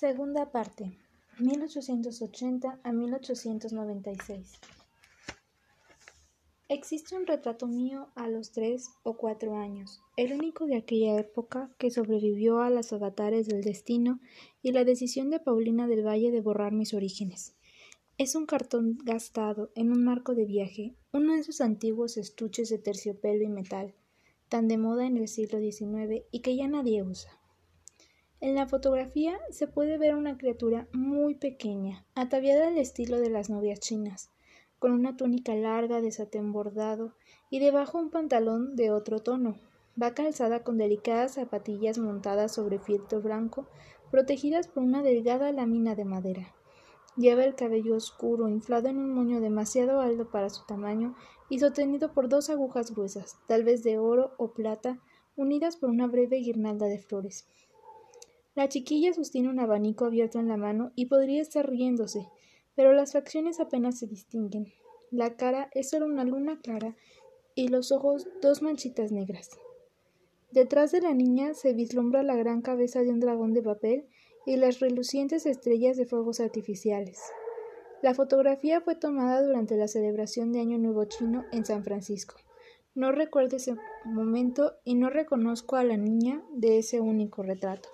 Segunda parte, 1880 a 1896. Existe un retrato mío a los tres o cuatro años, el único de aquella época que sobrevivió a las avatares del destino y la decisión de Paulina del Valle de borrar mis orígenes. Es un cartón gastado en un marco de viaje, uno de esos antiguos estuches de terciopelo y metal, tan de moda en el siglo XIX y que ya nadie usa. En la fotografía se puede ver una criatura muy pequeña, ataviada al estilo de las novias chinas, con una túnica larga de satén bordado y debajo un pantalón de otro tono. Va calzada con delicadas zapatillas montadas sobre fieltro blanco, protegidas por una delgada lámina de madera. Lleva el cabello oscuro, inflado en un moño demasiado alto para su tamaño y sostenido por dos agujas gruesas, tal vez de oro o plata, unidas por una breve guirnalda de flores. La chiquilla sostiene un abanico abierto en la mano y podría estar riéndose, pero las facciones apenas se distinguen. La cara es solo una luna clara y los ojos dos manchitas negras. Detrás de la niña se vislumbra la gran cabeza de un dragón de papel y las relucientes estrellas de fuegos artificiales. La fotografía fue tomada durante la celebración de Año Nuevo Chino en San Francisco. No recuerdo ese momento y no reconozco a la niña de ese único retrato.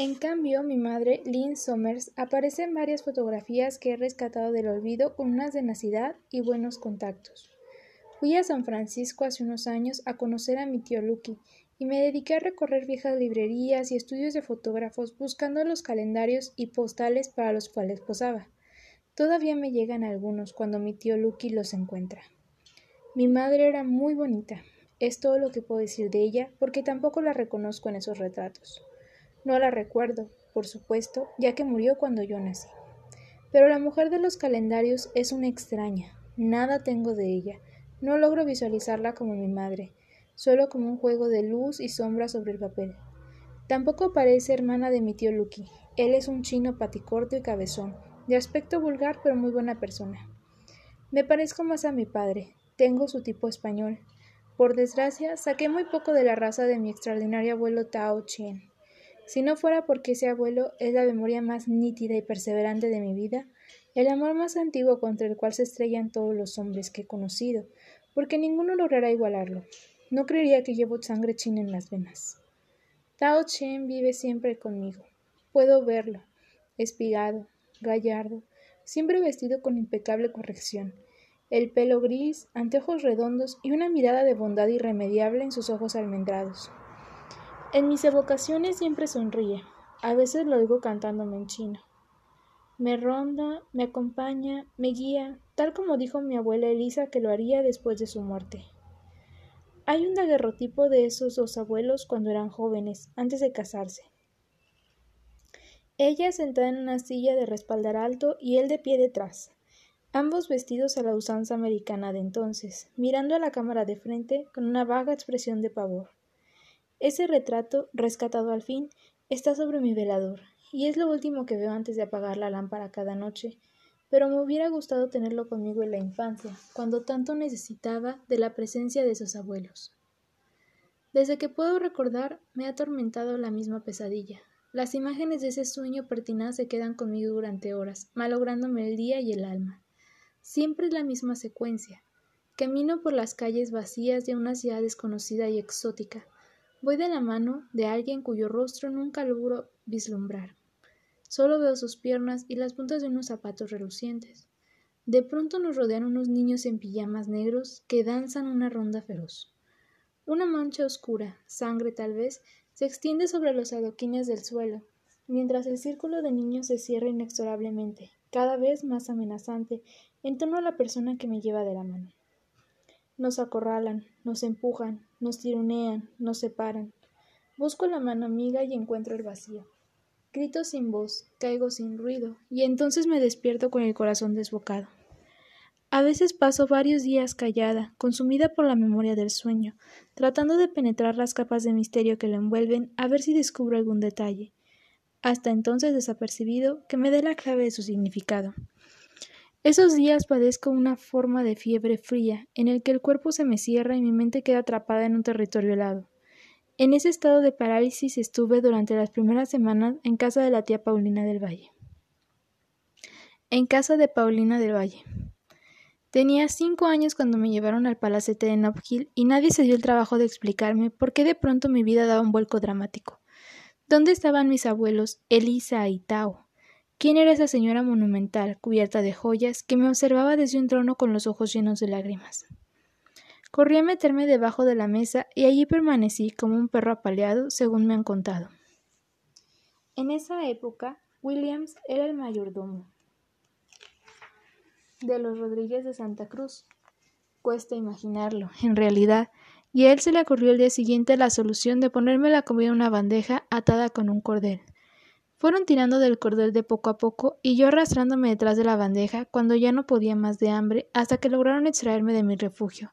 En cambio, mi madre, Lynn Somers, aparece en varias fotografías que he rescatado del olvido con unas de nacidad y buenos contactos. Fui a San Francisco hace unos años a conocer a mi tío Lucky y me dediqué a recorrer viejas librerías y estudios de fotógrafos buscando los calendarios y postales para los cuales posaba. Todavía me llegan algunos cuando mi tío Lucky los encuentra. Mi madre era muy bonita. Es todo lo que puedo decir de ella porque tampoco la reconozco en esos retratos. No la recuerdo, por supuesto, ya que murió cuando yo nací. Pero la mujer de los calendarios es una extraña. Nada tengo de ella. No logro visualizarla como mi madre, solo como un juego de luz y sombra sobre el papel. Tampoco parece hermana de mi tío Lucky. Él es un chino paticorto y cabezón, de aspecto vulgar pero muy buena persona. Me parezco más a mi padre. Tengo su tipo español. Por desgracia, saqué muy poco de la raza de mi extraordinario abuelo Tao Chien. Si no fuera porque ese abuelo es la memoria más nítida y perseverante de mi vida, el amor más antiguo contra el cual se estrellan todos los hombres que he conocido, porque ninguno logrará igualarlo. No creería que llevo sangre china en las venas. Tao Chen vive siempre conmigo. Puedo verlo, espigado, gallardo, siempre vestido con impecable corrección, el pelo gris, anteojos redondos y una mirada de bondad irremediable en sus ojos almendrados. En mis evocaciones siempre sonríe. A veces lo oigo cantándome en chino. Me ronda, me acompaña, me guía, tal como dijo mi abuela Elisa que lo haría después de su muerte. Hay un daguerrotipo de esos dos abuelos cuando eran jóvenes, antes de casarse. Ella sentada en una silla de respaldar alto y él de pie detrás, ambos vestidos a la usanza americana de entonces, mirando a la cámara de frente con una vaga expresión de pavor. Ese retrato, rescatado al fin, está sobre mi velador, y es lo último que veo antes de apagar la lámpara cada noche, pero me hubiera gustado tenerlo conmigo en la infancia, cuando tanto necesitaba de la presencia de esos abuelos. Desde que puedo recordar, me ha atormentado la misma pesadilla. Las imágenes de ese sueño pertinaz se quedan conmigo durante horas, malográndome el día y el alma. Siempre es la misma secuencia. Camino por las calles vacías de una ciudad desconocida y exótica, Voy de la mano de alguien cuyo rostro nunca logro vislumbrar. Solo veo sus piernas y las puntas de unos zapatos relucientes. De pronto nos rodean unos niños en pijamas negros que danzan una ronda feroz. Una mancha oscura, sangre tal vez, se extiende sobre los adoquines del suelo, mientras el círculo de niños se cierra inexorablemente, cada vez más amenazante, en torno a la persona que me lleva de la mano. Nos acorralan, nos empujan, nos tironean, nos separan. Busco la mano amiga y encuentro el vacío. Grito sin voz, caigo sin ruido, y entonces me despierto con el corazón desbocado. A veces paso varios días callada, consumida por la memoria del sueño, tratando de penetrar las capas de misterio que lo envuelven a ver si descubro algún detalle, hasta entonces desapercibido que me dé la clave de su significado. Esos días padezco una forma de fiebre fría, en el que el cuerpo se me cierra y mi mente queda atrapada en un territorio helado. En ese estado de parálisis estuve durante las primeras semanas en casa de la tía Paulina del Valle. En casa de Paulina del Valle. Tenía cinco años cuando me llevaron al palacete de Nob y nadie se dio el trabajo de explicarme por qué de pronto mi vida daba un vuelco dramático. ¿Dónde estaban mis abuelos, Elisa y Tao? ¿Quién era esa señora monumental, cubierta de joyas, que me observaba desde un trono con los ojos llenos de lágrimas? Corrí a meterme debajo de la mesa y allí permanecí como un perro apaleado, según me han contado. En esa época, Williams era el mayordomo de los Rodríguez de Santa Cruz. Cuesta imaginarlo, en realidad, y a él se le ocurrió el día siguiente la solución de ponerme la comida en una bandeja atada con un cordel. Fueron tirando del cordel de poco a poco y yo arrastrándome detrás de la bandeja cuando ya no podía más de hambre hasta que lograron extraerme de mi refugio.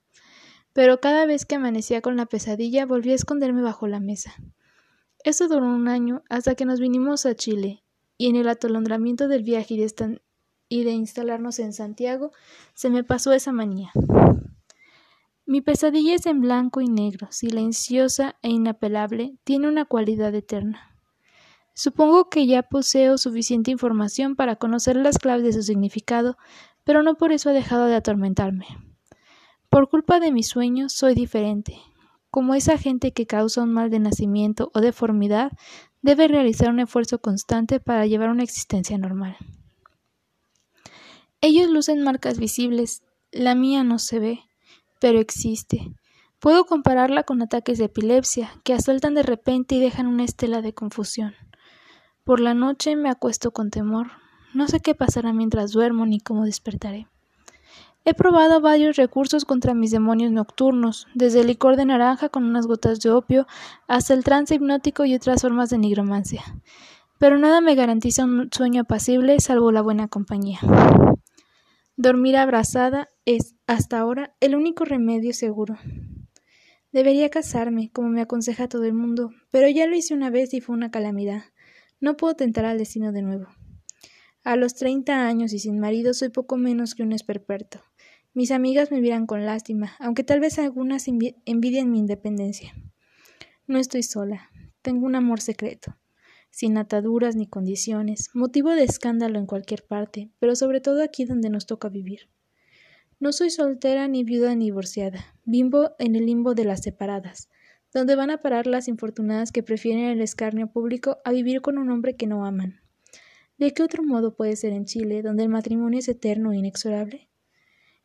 Pero cada vez que amanecía con la pesadilla volví a esconderme bajo la mesa. Esto duró un año hasta que nos vinimos a Chile, y en el atolondramiento del viaje y de, y de instalarnos en Santiago, se me pasó esa manía. Mi pesadilla es en blanco y negro, silenciosa e inapelable, tiene una cualidad eterna. Supongo que ya poseo suficiente información para conocer las claves de su significado, pero no por eso ha dejado de atormentarme. Por culpa de mis sueños soy diferente. Como esa gente que causa un mal de nacimiento o deformidad, debe realizar un esfuerzo constante para llevar una existencia normal. Ellos lucen marcas visibles, la mía no se ve, pero existe. Puedo compararla con ataques de epilepsia, que asaltan de repente y dejan una estela de confusión. Por la noche me acuesto con temor. No sé qué pasará mientras duermo ni cómo despertaré. He probado varios recursos contra mis demonios nocturnos, desde el licor de naranja con unas gotas de opio hasta el trance hipnótico y otras formas de nigromancia. Pero nada me garantiza un sueño apacible salvo la buena compañía. Dormir abrazada es, hasta ahora, el único remedio seguro. Debería casarme, como me aconseja todo el mundo, pero ya lo hice una vez y fue una calamidad. No puedo tentar al destino de nuevo. A los treinta años y sin marido soy poco menos que un esperperto. Mis amigas me miran con lástima, aunque tal vez algunas envidien mi independencia. No estoy sola. Tengo un amor secreto sin ataduras ni condiciones, motivo de escándalo en cualquier parte, pero sobre todo aquí donde nos toca vivir. No soy soltera ni viuda ni divorciada, bimbo en el limbo de las separadas, donde van a parar las infortunadas que prefieren el escarnio público a vivir con un hombre que no aman. ¿De qué otro modo puede ser en Chile, donde el matrimonio es eterno e inexorable?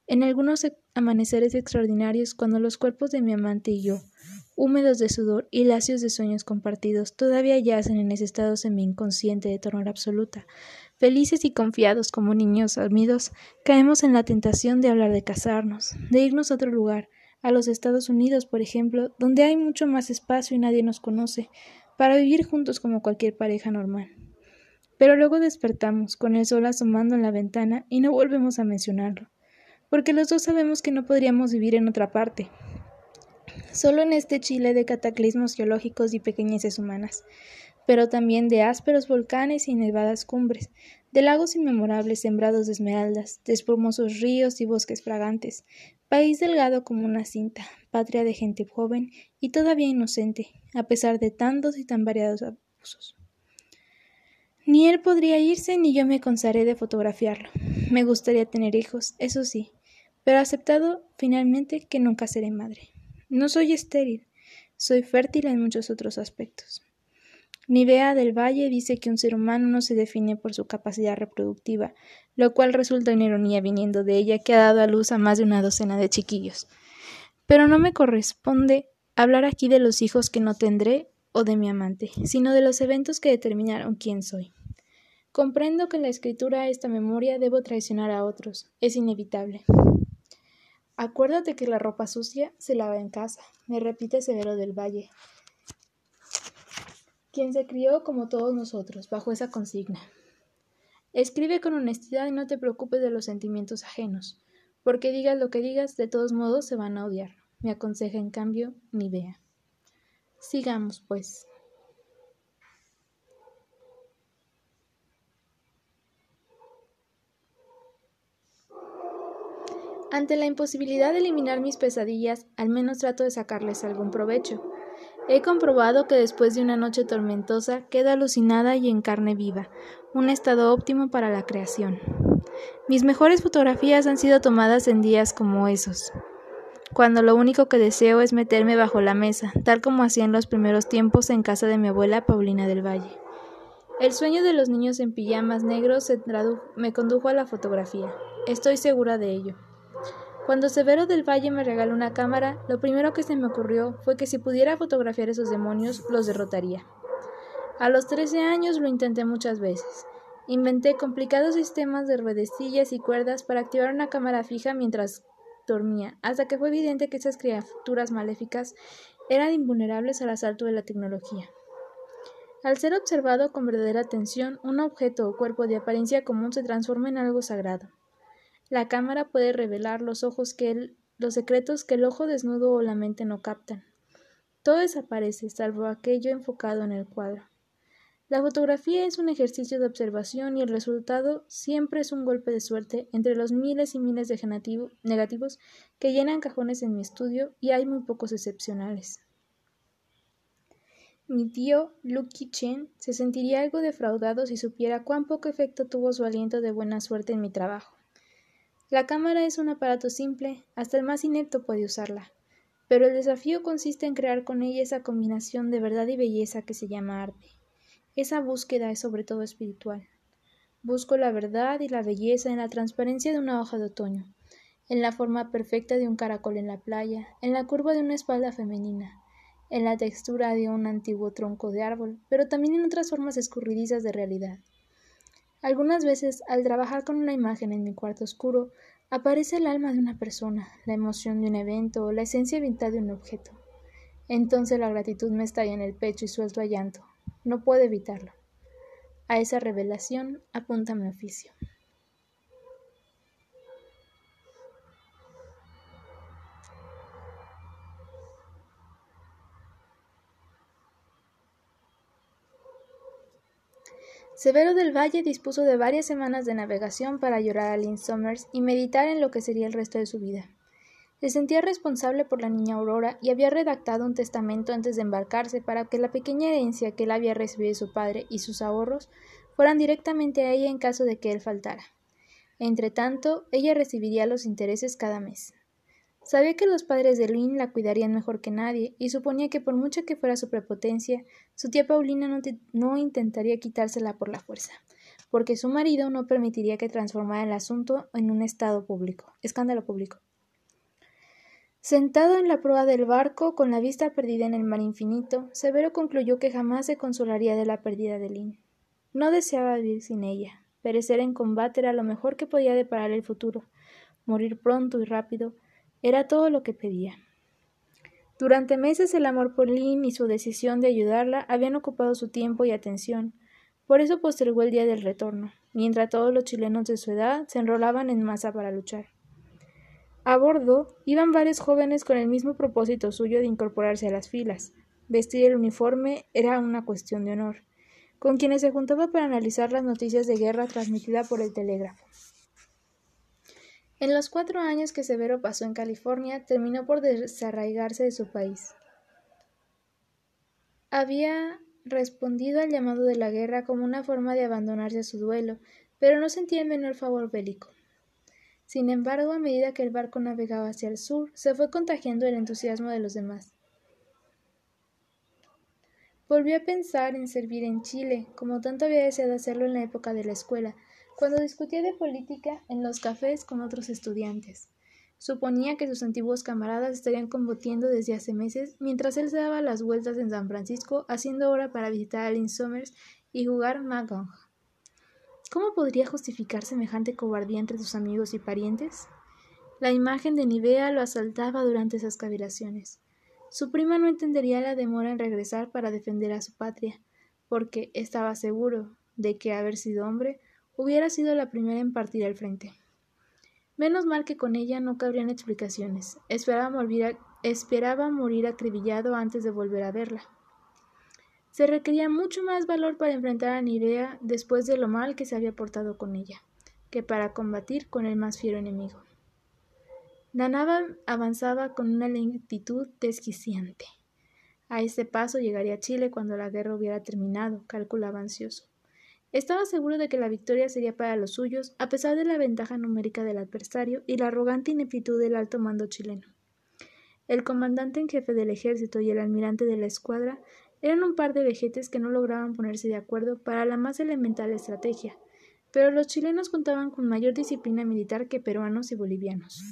En algunos amaneceres extraordinarios, cuando los cuerpos de mi amante y yo, húmedos de sudor y lacios de sueños compartidos, todavía yacen en ese estado semi-inconsciente de ternura absoluta. Felices y confiados como niños dormidos, caemos en la tentación de hablar de casarnos, de irnos a otro lugar, a los Estados Unidos, por ejemplo, donde hay mucho más espacio y nadie nos conoce, para vivir juntos como cualquier pareja normal. Pero luego despertamos, con el sol asomando en la ventana, y no volvemos a mencionarlo, porque los dos sabemos que no podríamos vivir en otra parte, solo en este Chile de cataclismos geológicos y pequeñeces humanas, pero también de ásperos volcanes y nevadas cumbres, de lagos inmemorables sembrados de esmeraldas, de espumosos ríos y bosques fragantes, país delgado como una cinta, patria de gente joven y todavía inocente, a pesar de tantos y tan variados abusos. Ni él podría irse ni yo me consaré de fotografiarlo. Me gustaría tener hijos, eso sí, pero aceptado finalmente que nunca seré madre. No soy estéril, soy fértil en muchos otros aspectos. Nivea del Valle dice que un ser humano no se define por su capacidad reproductiva, lo cual resulta una ironía viniendo de ella que ha dado a luz a más de una docena de chiquillos. Pero no me corresponde hablar aquí de los hijos que no tendré o de mi amante, sino de los eventos que determinaron quién soy. Comprendo que en la escritura de esta memoria debo traicionar a otros, es inevitable. Acuérdate que la ropa sucia se lava en casa, me repite Severo del Valle, quien se crió como todos nosotros, bajo esa consigna. Escribe con honestidad y no te preocupes de los sentimientos ajenos, porque digas lo que digas, de todos modos se van a odiar. Me aconseja en cambio ni vea. Sigamos, pues. Ante la imposibilidad de eliminar mis pesadillas, al menos trato de sacarles algún provecho. He comprobado que después de una noche tormentosa queda alucinada y en carne viva, un estado óptimo para la creación. Mis mejores fotografías han sido tomadas en días como esos, cuando lo único que deseo es meterme bajo la mesa, tal como hacía en los primeros tiempos en casa de mi abuela Paulina del Valle. El sueño de los niños en pijamas negros me condujo a la fotografía. Estoy segura de ello. Cuando Severo del Valle me regaló una cámara, lo primero que se me ocurrió fue que si pudiera fotografiar esos demonios, los derrotaría. A los trece años lo intenté muchas veces. Inventé complicados sistemas de ruedecillas y cuerdas para activar una cámara fija mientras dormía, hasta que fue evidente que esas criaturas maléficas eran invulnerables al asalto de la tecnología. Al ser observado con verdadera atención, un objeto o cuerpo de apariencia común se transforma en algo sagrado. La cámara puede revelar los ojos que los secretos que el ojo desnudo o la mente no captan. Todo desaparece, salvo aquello enfocado en el cuadro. La fotografía es un ejercicio de observación y el resultado siempre es un golpe de suerte entre los miles y miles de negativos que llenan cajones en mi estudio y hay muy pocos excepcionales. Mi tío, Lucky Chen, se sentiría algo defraudado si supiera cuán poco efecto tuvo su aliento de buena suerte en mi trabajo. La cámara es un aparato simple, hasta el más inepto puede usarla, pero el desafío consiste en crear con ella esa combinación de verdad y belleza que se llama arte. Esa búsqueda es sobre todo espiritual. Busco la verdad y la belleza en la transparencia de una hoja de otoño, en la forma perfecta de un caracol en la playa, en la curva de una espalda femenina, en la textura de un antiguo tronco de árbol, pero también en otras formas escurridizas de realidad. Algunas veces, al trabajar con una imagen en mi cuarto oscuro, aparece el alma de una persona, la emoción de un evento o la esencia vital de un objeto. Entonces la gratitud me estalla en el pecho y suelto a llanto. No puedo evitarlo. A esa revelación apunta mi oficio. Severo del Valle dispuso de varias semanas de navegación para llorar a Lynn Somers y meditar en lo que sería el resto de su vida. Se sentía responsable por la niña Aurora y había redactado un testamento antes de embarcarse para que la pequeña herencia que él había recibido de su padre y sus ahorros fueran directamente a ella en caso de que él faltara. Entre tanto, ella recibiría los intereses cada mes. Sabía que los padres de Lynn la cuidarían mejor que nadie, y suponía que por mucha que fuera su prepotencia, su tía Paulina no, intentaría quitársela por la fuerza, porque su marido no permitiría que transformara el asunto en un estado público, escándalo público. Sentado en la proa del barco, con la vista perdida en el mar infinito, Severo concluyó que jamás se consolaría de la pérdida de Lynn. No deseaba vivir sin ella. Perecer en combate era lo mejor que podía deparar el futuro. Morir pronto y rápido, era todo lo que pedía. Durante meses el amor por Lynn y su decisión de ayudarla habían ocupado su tiempo y atención. Por eso postergó el día del retorno, mientras todos los chilenos de su edad se enrolaban en masa para luchar. A bordo iban varios jóvenes con el mismo propósito suyo de incorporarse a las filas. Vestir el uniforme era una cuestión de honor, con quienes se juntaba para analizar las noticias de guerra transmitidas por el telégrafo. En los cuatro años que Severo pasó en California, terminó por desarraigarse de su país. Había respondido al llamado de la guerra como una forma de abandonarse a su duelo, pero no sentía el menor favor bélico. Sin embargo, a medida que el barco navegaba hacia el sur, se fue contagiando el entusiasmo de los demás. Volvió a pensar en servir en Chile, como tanto había deseado hacerlo en la época de la escuela, cuando discutía de política en los cafés con otros estudiantes. Suponía que sus antiguos camaradas estarían combatiendo desde hace meses, mientras él se daba las vueltas en San Francisco, haciendo hora para visitar a Lynn Somers y jugar Mahjong. ¿Cómo podría justificar semejante cobardía entre sus amigos y parientes? La imagen de Nivea lo asaltaba durante esas cavilaciones. Su prima no entendería la demora en regresar para defender a su patria, porque estaba seguro de que haber sido hombre hubiera sido la primera en partir al frente. Menos mal que con ella no cabrían explicaciones. Esperaba morir, morir acribillado antes de volver a verla. Se requería mucho más valor para enfrentar a Nivea después de lo mal que se había portado con ella, que para combatir con el más fiero enemigo. La nave avanzaba con una lentitud desquiciante. A este paso llegaría a Chile cuando la guerra hubiera terminado, calculaba ansioso. Estaba seguro de que la victoria sería para los suyos, a pesar de la ventaja numérica del adversario y la arrogante ineptitud del alto mando chileno. El comandante en jefe del ejército y el almirante de la escuadra eran un par de vejetes que no lograban ponerse de acuerdo para la más elemental estrategia, pero los chilenos contaban con mayor disciplina militar que peruanos y bolivianos.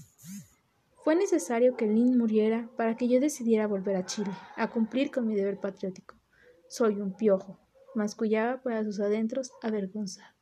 Fue necesario que Lin muriera para que yo decidiera volver a Chile, a cumplir con mi deber patriótico. Soy un piojo, mascullaba para sus adentros avergonzado.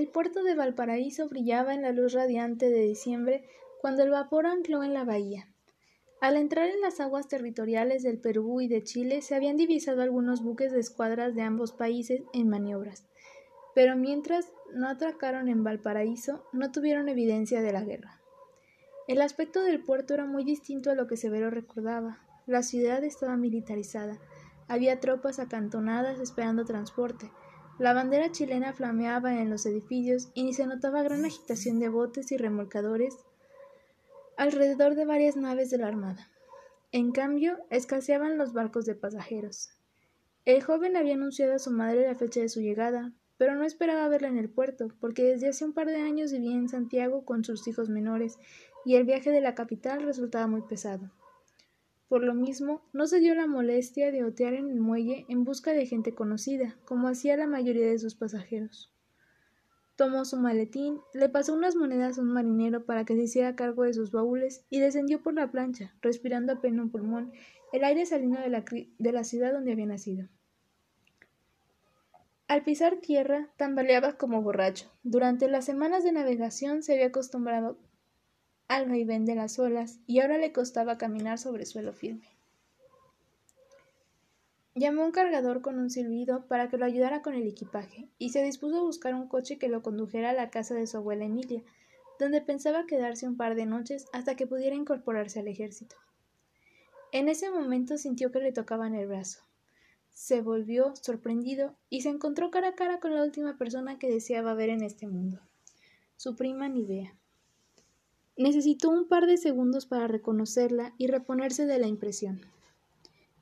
El puerto de Valparaíso brillaba en la luz radiante de diciembre cuando el vapor ancló en la bahía. Al entrar en las aguas territoriales del Perú y de Chile se habían divisado algunos buques de escuadras de ambos países en maniobras, pero mientras no atracaron en Valparaíso no tuvieron evidencia de la guerra. El aspecto del puerto era muy distinto a lo que Severo recordaba. La ciudad estaba militarizada, había tropas acantonadas esperando transporte, la bandera chilena flameaba en los edificios y ni se notaba gran agitación de botes y remolcadores alrededor de varias naves de la Armada. En cambio, escaseaban los barcos de pasajeros. El joven había anunciado a su madre la fecha de su llegada, pero no esperaba verla en el puerto, porque desde hace un par de años vivía en Santiago con sus hijos menores, y el viaje de la capital resultaba muy pesado. Por lo mismo, no se dio la molestia de otear en el muelle en busca de gente conocida, como hacía la mayoría de sus pasajeros. Tomó su maletín, le pasó unas monedas a un marinero para que se hiciera cargo de sus baúles y descendió por la plancha, respirando a pleno pulmón el aire salino de la, de la ciudad donde había nacido. Al pisar tierra, tambaleaba como borracho. Durante las semanas de navegación se había acostumbrado al vaivén de las olas y ahora le costaba caminar sobre suelo firme. Llamó a un cargador con un silbido para que lo ayudara con el equipaje y se dispuso a buscar un coche que lo condujera a la casa de su abuela Emilia, donde pensaba quedarse un par de noches hasta que pudiera incorporarse al ejército. En ese momento sintió que le tocaban el brazo. Se volvió sorprendido y se encontró cara a cara con la última persona que deseaba ver en este mundo, su prima Nivea. Necesitó un par de segundos para reconocerla y reponerse de la impresión.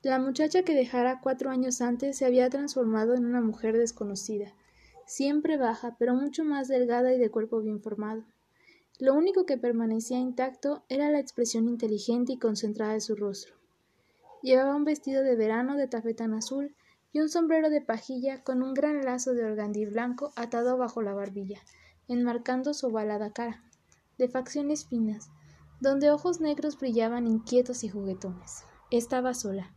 La muchacha que dejara cuatro años antes se había transformado en una mujer desconocida, siempre baja, pero mucho más delgada y de cuerpo bien formado. Lo único que permanecía intacto era la expresión inteligente y concentrada de su rostro. Llevaba un vestido de verano de tafetán azul y un sombrero de pajilla con un gran lazo de organdí blanco atado bajo la barbilla, enmarcando su ovalada cara de facciones finas, donde ojos negros brillaban inquietos y juguetones. Estaba sola.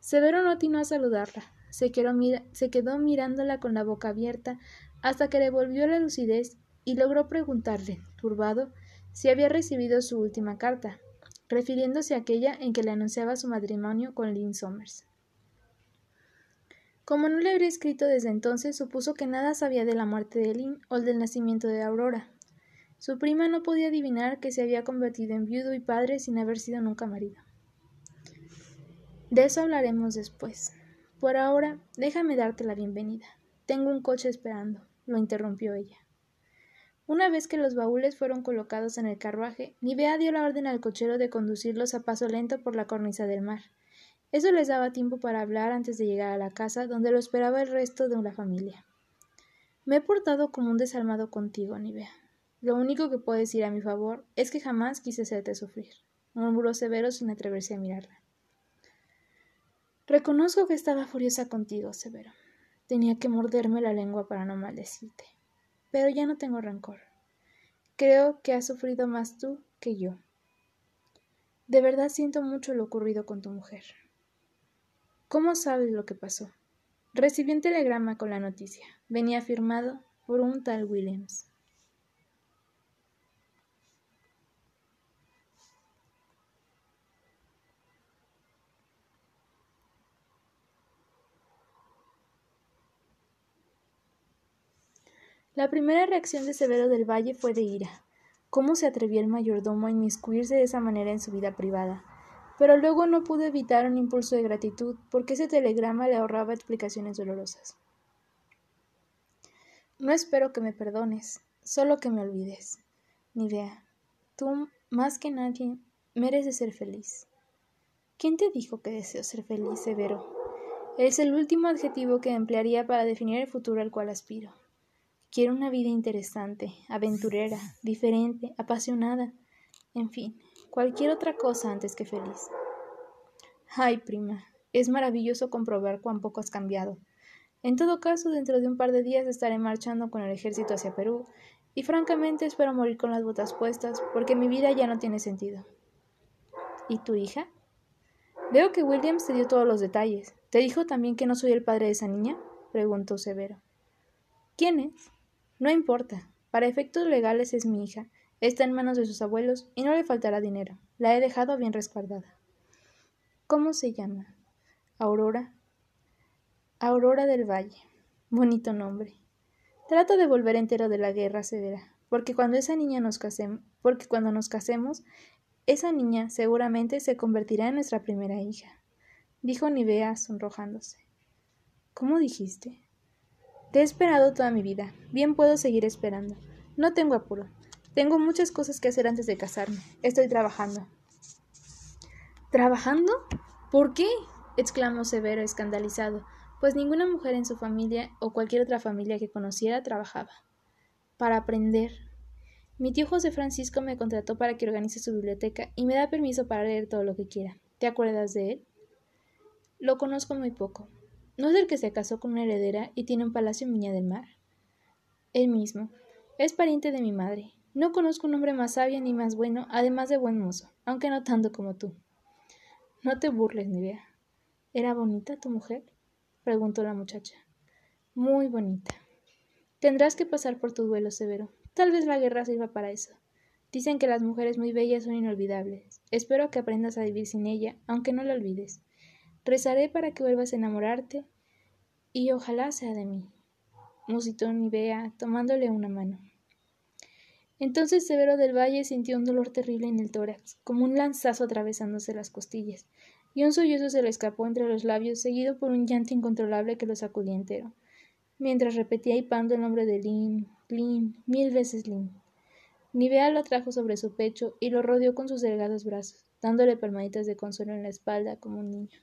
Severo no atinó a saludarla. Se quedó, mirándola con la boca abierta hasta que le volvió la lucidez y logró preguntarle, turbado, si había recibido su última carta, refiriéndose a aquella en que le anunciaba su matrimonio con Lynn Somers. Como no le habría escrito desde entonces, supuso que nada sabía de la muerte de Lynn o del nacimiento de Aurora, su prima no podía adivinar que se había convertido en viudo y padre sin haber sido nunca marido. De eso hablaremos después. Por ahora, déjame darte la bienvenida. Tengo un coche esperando, lo interrumpió ella. Una vez que los baúles fueron colocados en el carruaje, Nivea dio la orden al cochero de conducirlos a paso lento por la cornisa del mar. Eso les daba tiempo para hablar antes de llegar a la casa donde lo esperaba el resto de la familia. Me he portado como un desalmado contigo, Nivea. Lo único que puedo decir a mi favor es que jamás quise hacerte sufrir, murmuró Severo sin atreverse a mirarla. Reconozco que estaba furiosa contigo, Severo. Tenía que morderme la lengua para no maldecirte. Pero ya no tengo rencor. Creo que has sufrido más tú que yo. De verdad siento mucho lo ocurrido con tu mujer. ¿Cómo sabes lo que pasó? Recibí un telegrama con la noticia. Venía firmado por un tal Williams. La primera reacción de Severo del Valle fue de ira. ¿Cómo se atrevió el mayordomo a inmiscuirse de esa manera en su vida privada? Pero luego no pudo evitar un impulso de gratitud, porque ese telegrama le ahorraba explicaciones dolorosas. No espero que me perdones, solo que me olvides. Ni vea, tú, más que nadie, mereces ser feliz. ¿Quién te dijo que deseo ser feliz, Severo? Es el último adjetivo que emplearía para definir el futuro al cual aspiro. Quiero una vida interesante, aventurera, diferente, apasionada, en fin, cualquier otra cosa antes que feliz. Ay, prima, es maravilloso comprobar cuán poco has cambiado. En todo caso, dentro de un par de días estaré marchando con el ejército hacia Perú, y francamente espero morir con las botas puestas, porque mi vida ya no tiene sentido. ¿Y tu hija? Veo que Williams te dio todos los detalles. ¿Te dijo también que no soy el padre de esa niña? preguntó Severo. ¿Quién es? No importa. Para efectos legales es mi hija. Está en manos de sus abuelos y no le faltará dinero. La he dejado bien resguardada. ¿Cómo se llama? Aurora. Aurora del Valle. Bonito nombre. Trata de volver entero de la guerra severa, porque cuando esa niña nos casemos, porque cuando nos casemos, esa niña seguramente se convertirá en nuestra primera hija dijo Nivea sonrojándose. ¿Cómo dijiste? Te he esperado toda mi vida. Bien puedo seguir esperando. No tengo apuro. Tengo muchas cosas que hacer antes de casarme. Estoy trabajando. ¿Trabajando? ¿Por qué? exclamó Severo, escandalizado, pues ninguna mujer en su familia o cualquier otra familia que conociera trabajaba. Para aprender. Mi tío José Francisco me contrató para que organice su biblioteca y me da permiso para leer todo lo que quiera. ¿Te acuerdas de él? Lo conozco muy poco. ¿No es el que se casó con una heredera y tiene un palacio en Viña del Mar? Él mismo. Es pariente de mi madre. No conozco un hombre más sabio ni más bueno, además de buen mozo, aunque no tanto como tú. No te burles, Nivea. ¿Era bonita tu mujer? preguntó la muchacha. Muy bonita. Tendrás que pasar por tu duelo severo. Tal vez la guerra sirva para eso. Dicen que las mujeres muy bellas son inolvidables. Espero que aprendas a vivir sin ella, aunque no la olvides. Rezaré para que vuelvas a enamorarte y ojalá sea de mí. Musitó Nivea, tomándole una mano. Entonces Severo del Valle sintió un dolor terrible en el tórax, como un lanzazo atravesándose las costillas, y un sollozo se le escapó entre los labios, seguido por un llanto incontrolable que lo sacudía entero, mientras repetía hipando el nombre de Lin, Lin, mil veces Lin. Nivea lo atrajo sobre su pecho y lo rodeó con sus delgados brazos, dándole palmaditas de consuelo en la espalda como un niño.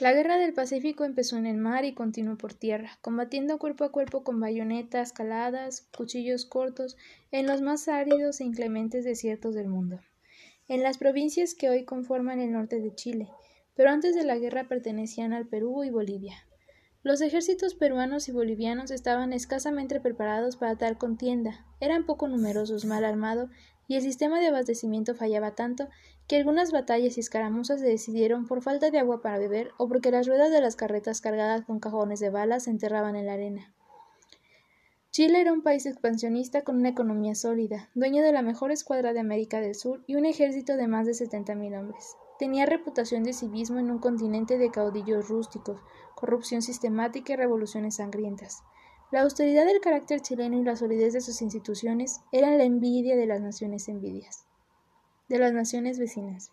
La guerra del Pacífico empezó en el mar y continuó por tierra, combatiendo cuerpo a cuerpo con bayonetas, caladas, cuchillos cortos, en los más áridos e inclementes desiertos del mundo, en las provincias que hoy conforman el norte de Chile, pero antes de la guerra pertenecían al Perú y Bolivia. Los ejércitos peruanos y bolivianos estaban escasamente preparados para tal contienda, eran poco numerosos, mal armados y el sistema de abastecimiento fallaba tanto que algunas batallas y escaramuzas se decidieron por falta de agua para beber o porque las ruedas de las carretas cargadas con cajones de balas se enterraban en la arena. Chile era un país expansionista con una economía sólida, dueño de la mejor escuadra de América del Sur y un ejército de más de setenta mil hombres. Tenía reputación de civismo en un continente de caudillos rústicos, corrupción sistemática y revoluciones sangrientas. La austeridad del carácter chileno y la solidez de sus instituciones eran la envidia de las naciones envidias, de las naciones vecinas.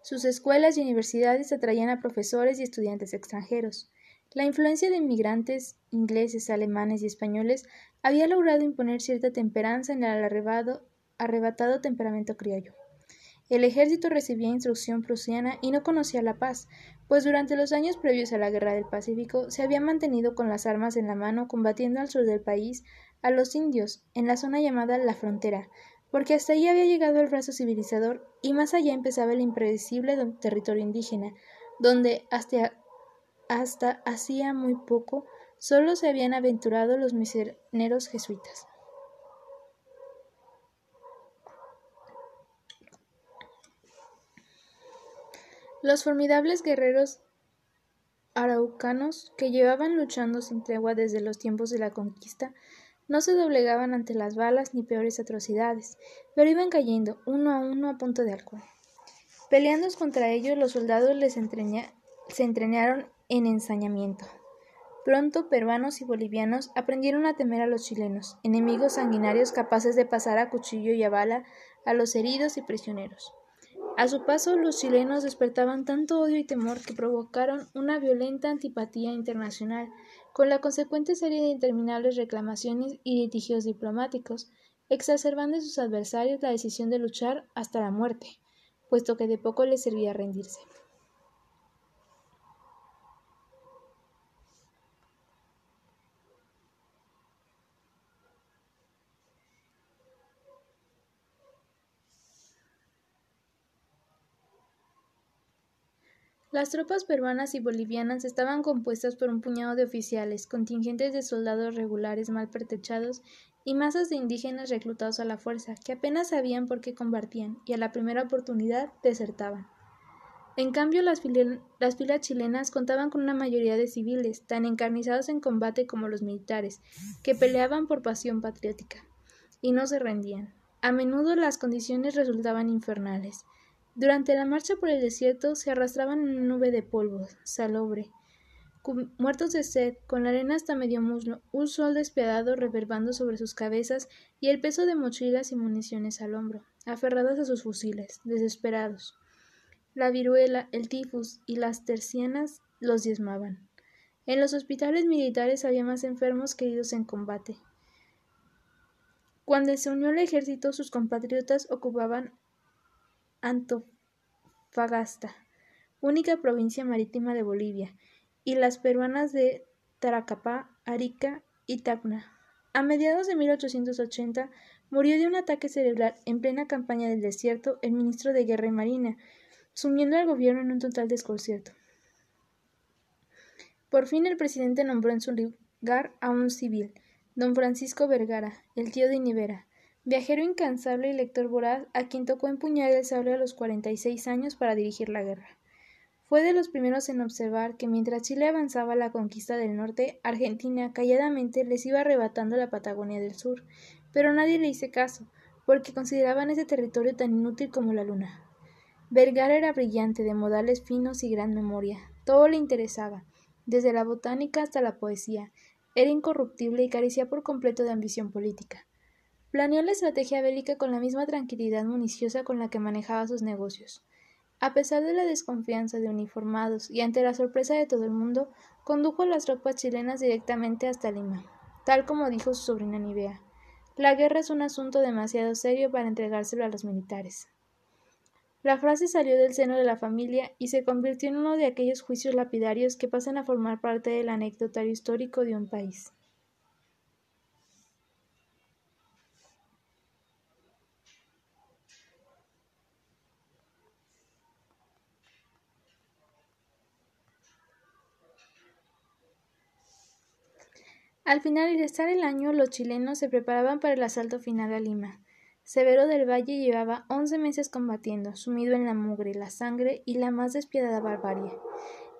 Sus escuelas y universidades atraían a profesores y estudiantes extranjeros. La influencia de inmigrantes ingleses, alemanes y españoles había logrado imponer cierta temperanza en el arrebatado temperamento criollo. El ejército recibía instrucción prusiana y no conocía la paz, pues durante los años previos a la Guerra del Pacífico se había mantenido con las armas en la mano combatiendo al sur del país a los indios en la zona llamada la frontera, porque hasta allí había llegado el brazo civilizador y más allá empezaba el impredecible territorio indígena, donde hasta, hasta hacía muy poco solo se habían aventurado los misioneros jesuitas. Los formidables guerreros araucanos, que llevaban luchando sin tregua desde los tiempos de la conquista, No se doblegaban ante las balas ni peores atrocidades, pero iban cayendo uno a uno a punto de alcohol. Peleando contra ellos, los soldados les se entrenaron en ensañamiento. Pronto peruanos y bolivianos aprendieron a temer a los chilenos, enemigos sanguinarios capaces de pasar a cuchillo y a bala a los heridos y prisioneros. A su paso, los chilenos despertaban tanto odio y temor que provocaron una violenta antipatía internacional, con la consecuente serie de interminables reclamaciones y litigios diplomáticos, exacerbando en sus adversarios la decisión de luchar hasta la muerte, puesto que de poco les servía rendirse. Las tropas peruanas y bolivianas estaban compuestas por un puñado de oficiales, contingentes de soldados regulares mal pertechados y masas de indígenas reclutados a la fuerza, que apenas sabían por qué combatían y a la primera oportunidad desertaban. En cambio, las, las, filas chilenas contaban con una mayoría de civiles, tan encarnizados en combate como los militares, que peleaban por pasión patriótica, y no se rendían. A menudo las condiciones resultaban infernales. Durante la marcha por el desierto se arrastraban una nube de polvo, salobre, muertos de sed, con la arena hasta medio muslo, un sol despiadado reverbando sobre sus cabezas y el peso de mochilas y municiones al hombro, aferrados a sus fusiles, desesperados. La viruela, el tifus y las tercianas los diezmaban. En los hospitales militares había más enfermos que heridos en combate. Cuando se unió al ejército, sus compatriotas ocupaban Antofagasta, única provincia marítima de Bolivia, y las peruanas de Taracapá, Arica y Tacna. A mediados de 1880 murió de un ataque cerebral en plena campaña del desierto el ministro de Guerra y Marina, sumiendo al gobierno en un total desconcierto. Por fin el presidente nombró en su lugar a un civil, don Francisco Vergara, el tío de Nivera, viajero incansable y lector voraz, a quien tocó empuñar el sable a los cuarenta y seis años para dirigir la guerra. Fue de los primeros en observar que mientras Chile avanzaba la conquista del norte, Argentina calladamente les iba arrebatando la Patagonia del sur, pero nadie le hizo caso, porque consideraban ese territorio tan inútil como la luna. Vergara era brillante, de modales finos y gran memoria. Todo le interesaba, desde la botánica hasta la poesía. Era incorruptible y carecía por completo de ambición política. Planeó la estrategia bélica con la misma tranquilidad municiosa con la que manejaba sus negocios. A pesar de la desconfianza de uniformados y ante la sorpresa de todo el mundo, condujo a las tropas chilenas directamente hasta Lima, tal como dijo su sobrina Nivea. La guerra es un asunto demasiado serio para entregárselo a los militares. La frase salió del seno de la familia y se convirtió en uno de aquellos juicios lapidarios que pasan a formar parte del anecdotario histórico de un país. Al finalizar el año, los chilenos se preparaban para el asalto final a Lima. Severo del Valle llevaba once meses combatiendo, sumido en la mugre, la sangre y la más despiadada barbarie.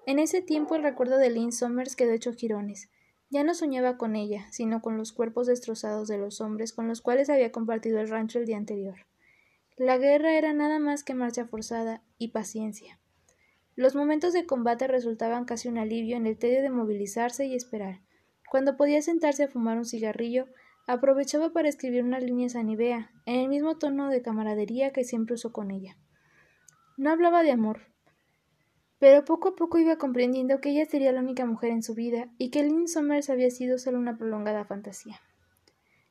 En ese tiempo el recuerdo de Lynn Somers quedó hecho jirones. Ya no soñaba con ella, sino con los cuerpos destrozados de los hombres con los cuales había compartido el rancho el día anterior. La guerra era nada más que marcha forzada y paciencia. Los momentos de combate resultaban casi un alivio en el tedio de movilizarse y esperar. Cuando podía sentarse a fumar un cigarrillo, aprovechaba para escribir unas líneas a Nivea, en el mismo tono de camaradería que siempre usó con ella. No hablaba de amor, pero poco a poco iba comprendiendo que ella sería la única mujer en su vida y que Lynn Somers había sido solo una prolongada fantasía.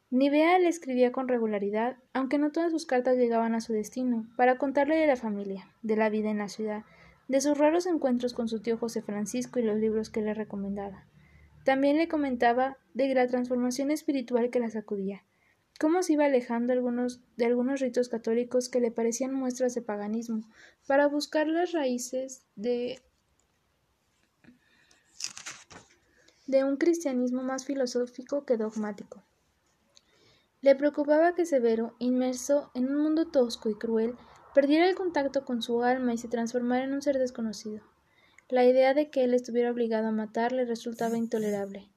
Nivea le escribía con regularidad, aunque no todas sus cartas llegaban a su destino, para contarle de la familia, de la vida en la ciudad, de sus raros encuentros con su tío José Francisco y los libros que le recomendaba. También le comentaba de la transformación espiritual que la sacudía, cómo se iba alejando de algunos ritos católicos que le parecían muestras de paganismo, para buscar las raíces de un cristianismo más filosófico que dogmático. Le preocupaba que Severo, inmerso en un mundo tosco y cruel, perdiera el contacto con su alma y se transformara en un ser desconocido. La idea de que él estuviera obligado a matar le resultaba intolerable.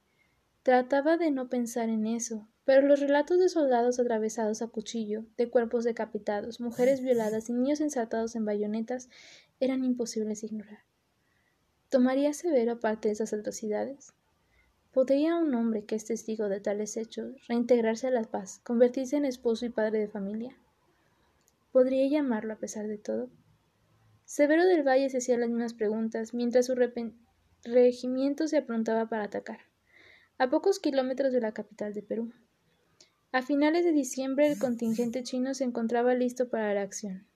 Trataba de no pensar en eso, pero los relatos de soldados atravesados a cuchillo, de cuerpos decapitados, mujeres violadas y niños ensartados en bayonetas eran imposibles de ignorar. ¿Tomaría Severo parte de esas atrocidades? ¿Podría un hombre que es testigo de tales hechos reintegrarse a la paz, convertirse en esposo y padre de familia? ¿Podría llamarlo a pesar de todo? Severo del Valle se hacía las mismas preguntas mientras su regimiento se aprontaba para atacar, a pocos kilómetros de la capital de Perú. A finales de diciembre el contingente chino se encontraba listo para la acción.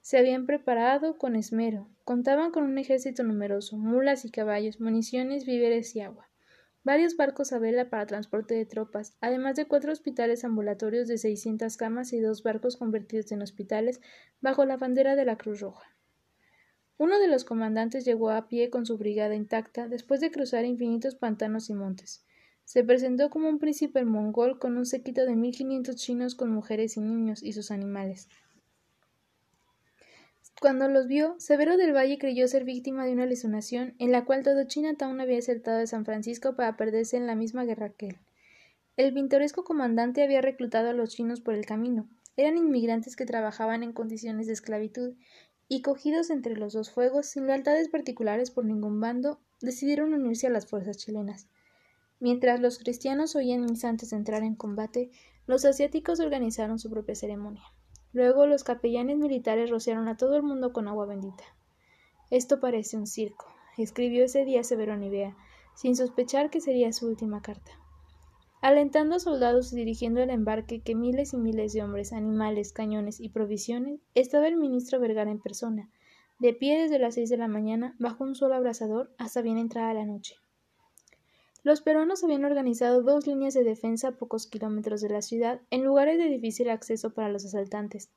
Se habían preparado con esmero, contaban con un ejército numeroso, mulas y caballos, municiones, víveres y agua varios barcos a vela para transporte de tropas, además de cuatro hospitales ambulatorios de 600 camas y dos barcos convertidos en hospitales bajo la bandera de la Cruz Roja. Uno de los comandantes llegó a pie con su brigada intacta después de cruzar infinitos pantanos y montes. Se presentó como un príncipe mongol con un séquito de mil quinientos chinos con mujeres y niños y sus animales. Cuando los vio, Severo del Valle creyó ser víctima de una alucinación en la cual todo Chinatown había acertado de San Francisco para perderse en la misma guerra que él. El pintoresco comandante había reclutado a los chinos por el camino. Eran inmigrantes que trabajaban en condiciones de esclavitud y, cogidos entre los dos fuegos, sin lealtades particulares por ningún bando, decidieron unirse a las fuerzas chilenas. Mientras los cristianos oían misa entrar en combate, los asiáticos organizaron su propia ceremonia. Luego los capellanes militares rociaron a todo el mundo con agua bendita. Esto parece un circo, escribió ese día Severo Nivea, sin sospechar que sería su última carta. Alentando a soldados y dirigiendo el embarque que miles y miles de hombres, animales, cañones y provisiones, estaba el ministro Vergara en persona, de pie desde las seis de la mañana, bajo un sol abrasador, hasta bien entrada la noche. Los peruanos habían organizado dos líneas de defensa a pocos kilómetros de la ciudad, en lugares de difícil acceso para los asaltantes.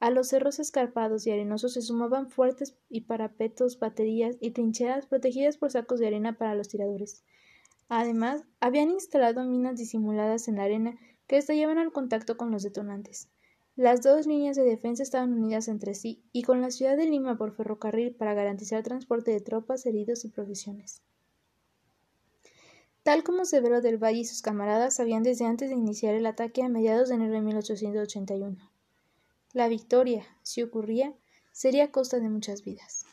A los cerros escarpados y arenosos se sumaban fuertes y parapetos, baterías y trincheras protegidas por sacos de arena para los tiradores. Además, habían instalado minas disimuladas en la arena que estallaban al contacto con los detonantes. Las dos líneas de defensa estaban unidas entre sí y con la ciudad de Lima por ferrocarril para garantizar transporte de tropas, heridos y provisiones tal como Severo del Valle y sus camaradas sabían desde antes de iniciar el ataque a mediados de enero de 1881. La victoria, si ocurría, sería a costa de muchas vidas.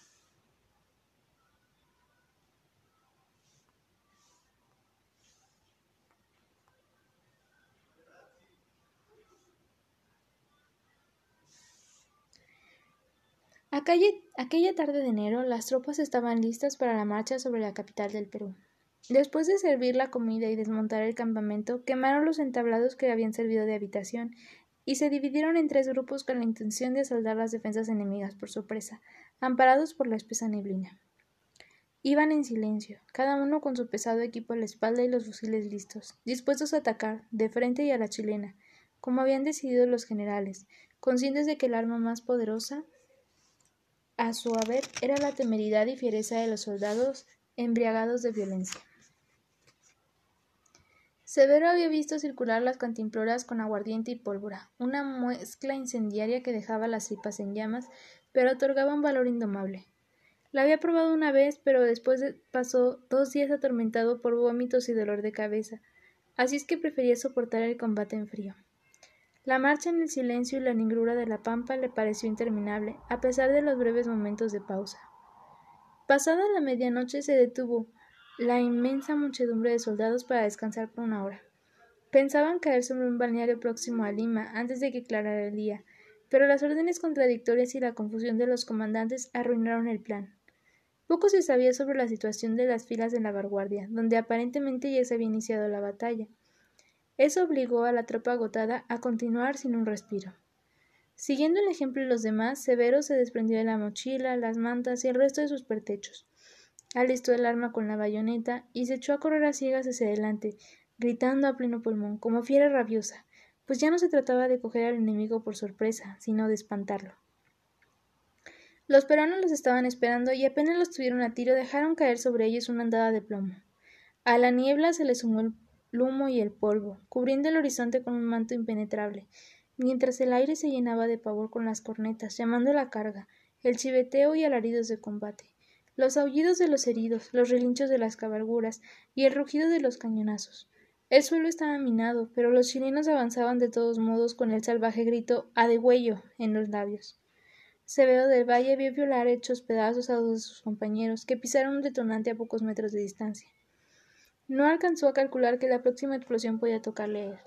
Aquella tarde de enero, las tropas estaban listas para la marcha sobre la capital del Perú. Después de servir la comida y desmontar el campamento, quemaron los entablados que habían servido de habitación y se dividieron en tres grupos con la intención de asaldar las defensas enemigas por sorpresa, amparados por la espesa neblina. Iban en silencio, cada uno con su pesado equipo a la espalda y los fusiles listos, dispuestos a atacar, de frente y a la chilena, como habían decidido los generales, conscientes de que el arma más poderosa a su haber era la temeridad y fiereza de los soldados embriagados de violencia. Severo había visto circular las cantimploras con aguardiente y pólvora, una mezcla incendiaria que dejaba las cipas en llamas, pero otorgaba un valor indomable. La había probado una vez, pero después pasó dos días atormentado por vómitos y dolor de cabeza, así es que prefería soportar el combate en frío. La marcha en el silencio y la negrura de la pampa le pareció interminable, a pesar de los breves momentos de pausa. Pasada la medianoche se detuvo, la inmensa muchedumbre de soldados para descansar por una hora. Pensaban caer sobre un balneario próximo a Lima antes de que aclarara el día, pero las órdenes contradictorias y la confusión de los comandantes arruinaron el plan. Poco se sabía sobre la situación de las filas de la vanguardia, donde aparentemente ya se había iniciado la batalla. Eso obligó a la tropa agotada a continuar sin un respiro. Siguiendo el ejemplo de los demás, Severo se desprendió de la mochila, las mantas y el resto de sus pertechos alistó el arma con la bayoneta y se echó a correr a ciegas hacia adelante, gritando a pleno pulmón, como fiera rabiosa, pues ya no se trataba de coger al enemigo por sorpresa, sino de espantarlo. Los peruanos los estaban esperando y apenas los tuvieron a tiro dejaron caer sobre ellos una andada de plomo. A la niebla se le sumó el humo y el polvo, cubriendo el horizonte con un manto impenetrable, mientras el aire se llenaba de pavor con las cornetas, llamando la carga, el chiveteo y alaridos de combate los aullidos de los heridos, los relinchos de las cabalguras y el rugido de los cañonazos. El suelo estaba minado, pero los chilenos avanzaban de todos modos con el salvaje grito a degüello en los labios. Severo del Valle vio violar hechos pedazos a dos de sus compañeros, que pisaron un detonante a pocos metros de distancia. No alcanzó a calcular que la próxima explosión podía tocarle a él.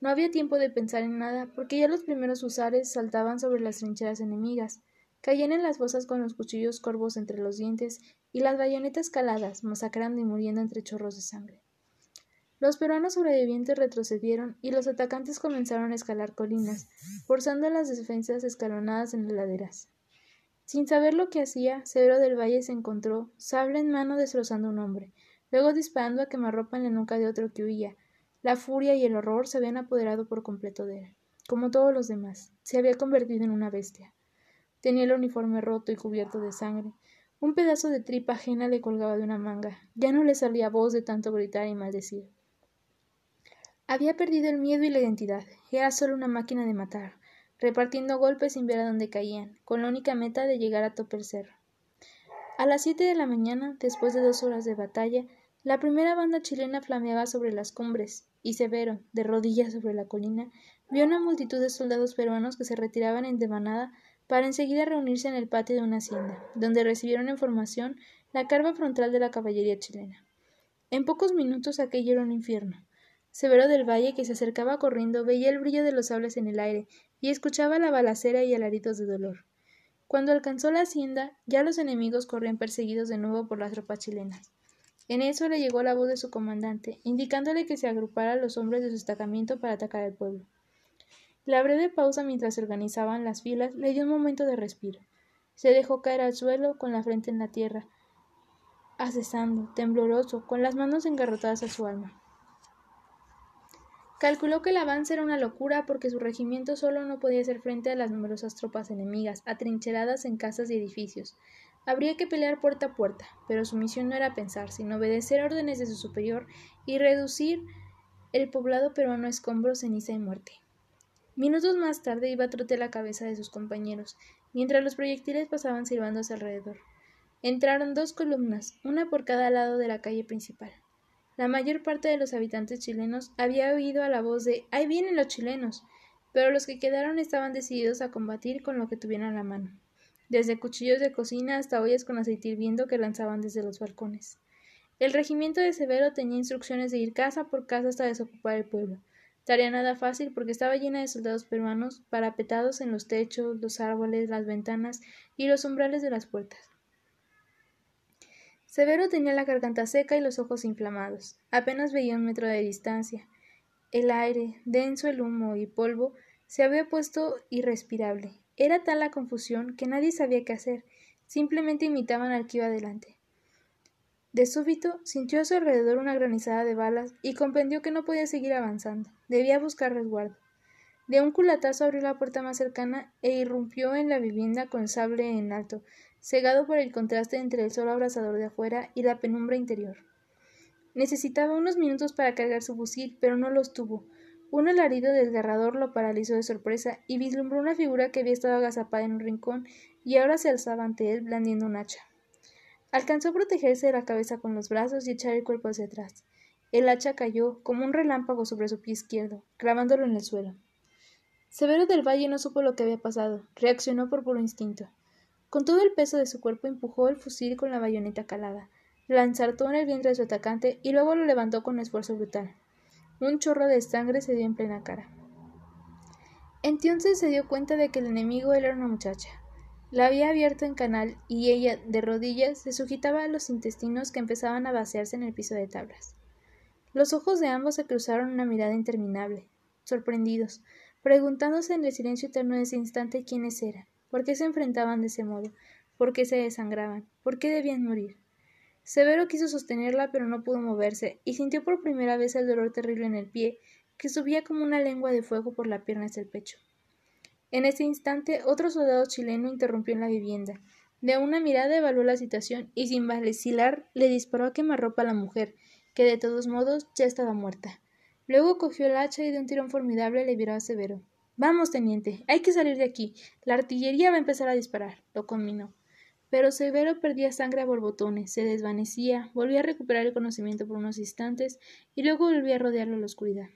No había tiempo de pensar en nada, porque ya los primeros husares saltaban sobre las trincheras enemigas, caían en las fosas con los cuchillos corvos entre los dientes y las bayonetas caladas, masacrando y muriendo entre chorros de sangre. Los peruanos sobrevivientes retrocedieron y los atacantes comenzaron a escalar colinas, forzando las defensas escalonadas en las laderas. Sin saber lo que hacía, Severo del Valle se encontró, sable en mano, destrozando a un hombre, luego disparando a quemarropa en la nuca de otro que huía. La furia y el horror se habían apoderado por completo de él. Como todos los demás, se había convertido en una bestia. Tenía el uniforme roto y cubierto de sangre. Un pedazo de tripa ajena le colgaba de una manga. Ya no le salía voz de tanto gritar y maldecir. Había perdido el miedo y la identidad. Era solo una máquina de matar, repartiendo golpes sin ver a dónde caían, con la única meta de llegar a tope. A las siete de la mañana, después de dos horas de batalla, la primera banda chilena flameaba sobre las cumbres, y Severo, de rodillas sobre la colina, vio una multitud de soldados peruanos que se retiraban en devanada para enseguida reunirse en el patio de una hacienda, donde recibieron en formación la carga frontal de la caballería chilena. En pocos minutos aquello era un infierno. Severo del Valle, que se acercaba corriendo, veía el brillo de los sables en el aire y escuchaba la balacera y alaridos de dolor. Cuando alcanzó la hacienda, ya los enemigos corrían perseguidos de nuevo por las tropas chilenas. En eso le llegó la voz de su comandante, indicándole que se agrupara a los hombres de su destacamento para atacar al pueblo. La breve pausa mientras se organizaban las filas le dio un momento de respiro. Se dejó caer al suelo con la frente en la tierra, acesando, tembloroso, con las manos engarrotadas a su alma. Calculó que el avance era una locura porque su regimiento solo no podía hacer frente a las numerosas tropas enemigas, atrincheradas en casas y edificios. Habría que pelear puerta a puerta, pero su misión no era pensar, sino obedecer órdenes de su superior y reducir el poblado peruano a escombros, ceniza y muerte. Minutos más tarde iba a trote la cabeza de sus compañeros, mientras los proyectiles pasaban silbándose alrededor. Entraron dos columnas, una por cada lado de la calle principal. La mayor parte de los habitantes chilenos había oído a la voz de ¡Ahí vienen los chilenos! pero los que quedaron estaban decididos a combatir con lo que tuvieran a la mano, desde cuchillos de cocina hasta ollas con aceite hirviendo que lanzaban desde los balcones. El regimiento de Severo tenía instrucciones de ir casa por casa hasta desocupar el pueblo. Tarea nada fácil porque estaba llena de soldados peruanos parapetados en los techos, los árboles, las ventanas y los umbrales de las puertas. Severo tenía la garganta seca y los ojos inflamados. Apenas veía un metro de distancia. El aire, denso el humo y polvo, se había puesto irrespirable. Era tal la confusión que nadie sabía qué hacer. Simplemente imitaban al que iba delante. De súbito sintió a su alrededor una granizada de balas y comprendió que no podía seguir avanzando. Debía buscar resguardo. De un culatazo abrió la puerta más cercana e irrumpió en la vivienda con sable en alto, cegado por el contraste entre el sol abrasador de afuera y la penumbra interior. Necesitaba unos minutos para cargar su fusil, pero no los tuvo. Un alarido desgarrador lo paralizó de sorpresa y vislumbró una figura que había estado agazapada en un rincón y ahora se alzaba ante él blandiendo un hacha. Alcanzó a protegerse de la cabeza con los brazos y echar el cuerpo hacia atrás. El hacha cayó como un relámpago sobre su pie izquierdo, clavándolo en el suelo. Severo del Valle no supo lo que había pasado, reaccionó por puro instinto. Con todo el peso de su cuerpo empujó el fusil con la bayoneta calada, la ensartó en el vientre de su atacante y luego lo levantó con esfuerzo brutal. Un chorro de sangre se dio en plena cara. Entonces se dio cuenta de que el enemigo era una muchacha. La había abierto en canal y ella, de rodillas, se sujetaba a los intestinos que empezaban a vaciarse en el piso de tablas. Los ojos de ambos se cruzaron una mirada interminable, sorprendidos, preguntándose en el silencio eterno de ese instante quiénes eran. ¿Por qué se enfrentaban de ese modo? ¿Por qué se desangraban? ¿Por qué debían morir? Severo quiso sostenerla, pero no pudo moverse, y sintió por primera vez el dolor terrible en el pie, que subía como una lengua de fuego por la pierna hasta el pecho. En ese instante, otro soldado chileno interrumpió en la vivienda. De una mirada evaluó la situación y sin vacilar le disparó a quemarropa a la mujer, que de todos modos ya estaba muerta. Luego cogió el hacha y de un tirón formidable le viró a Severo. Vamos, teniente, hay que salir de aquí. La artillería va a empezar a disparar, lo conminó. Pero Severo perdía sangre a borbotones, se desvanecía, volvía a recuperar el conocimiento por unos instantes y luego volvía a rodearlo la oscuridad.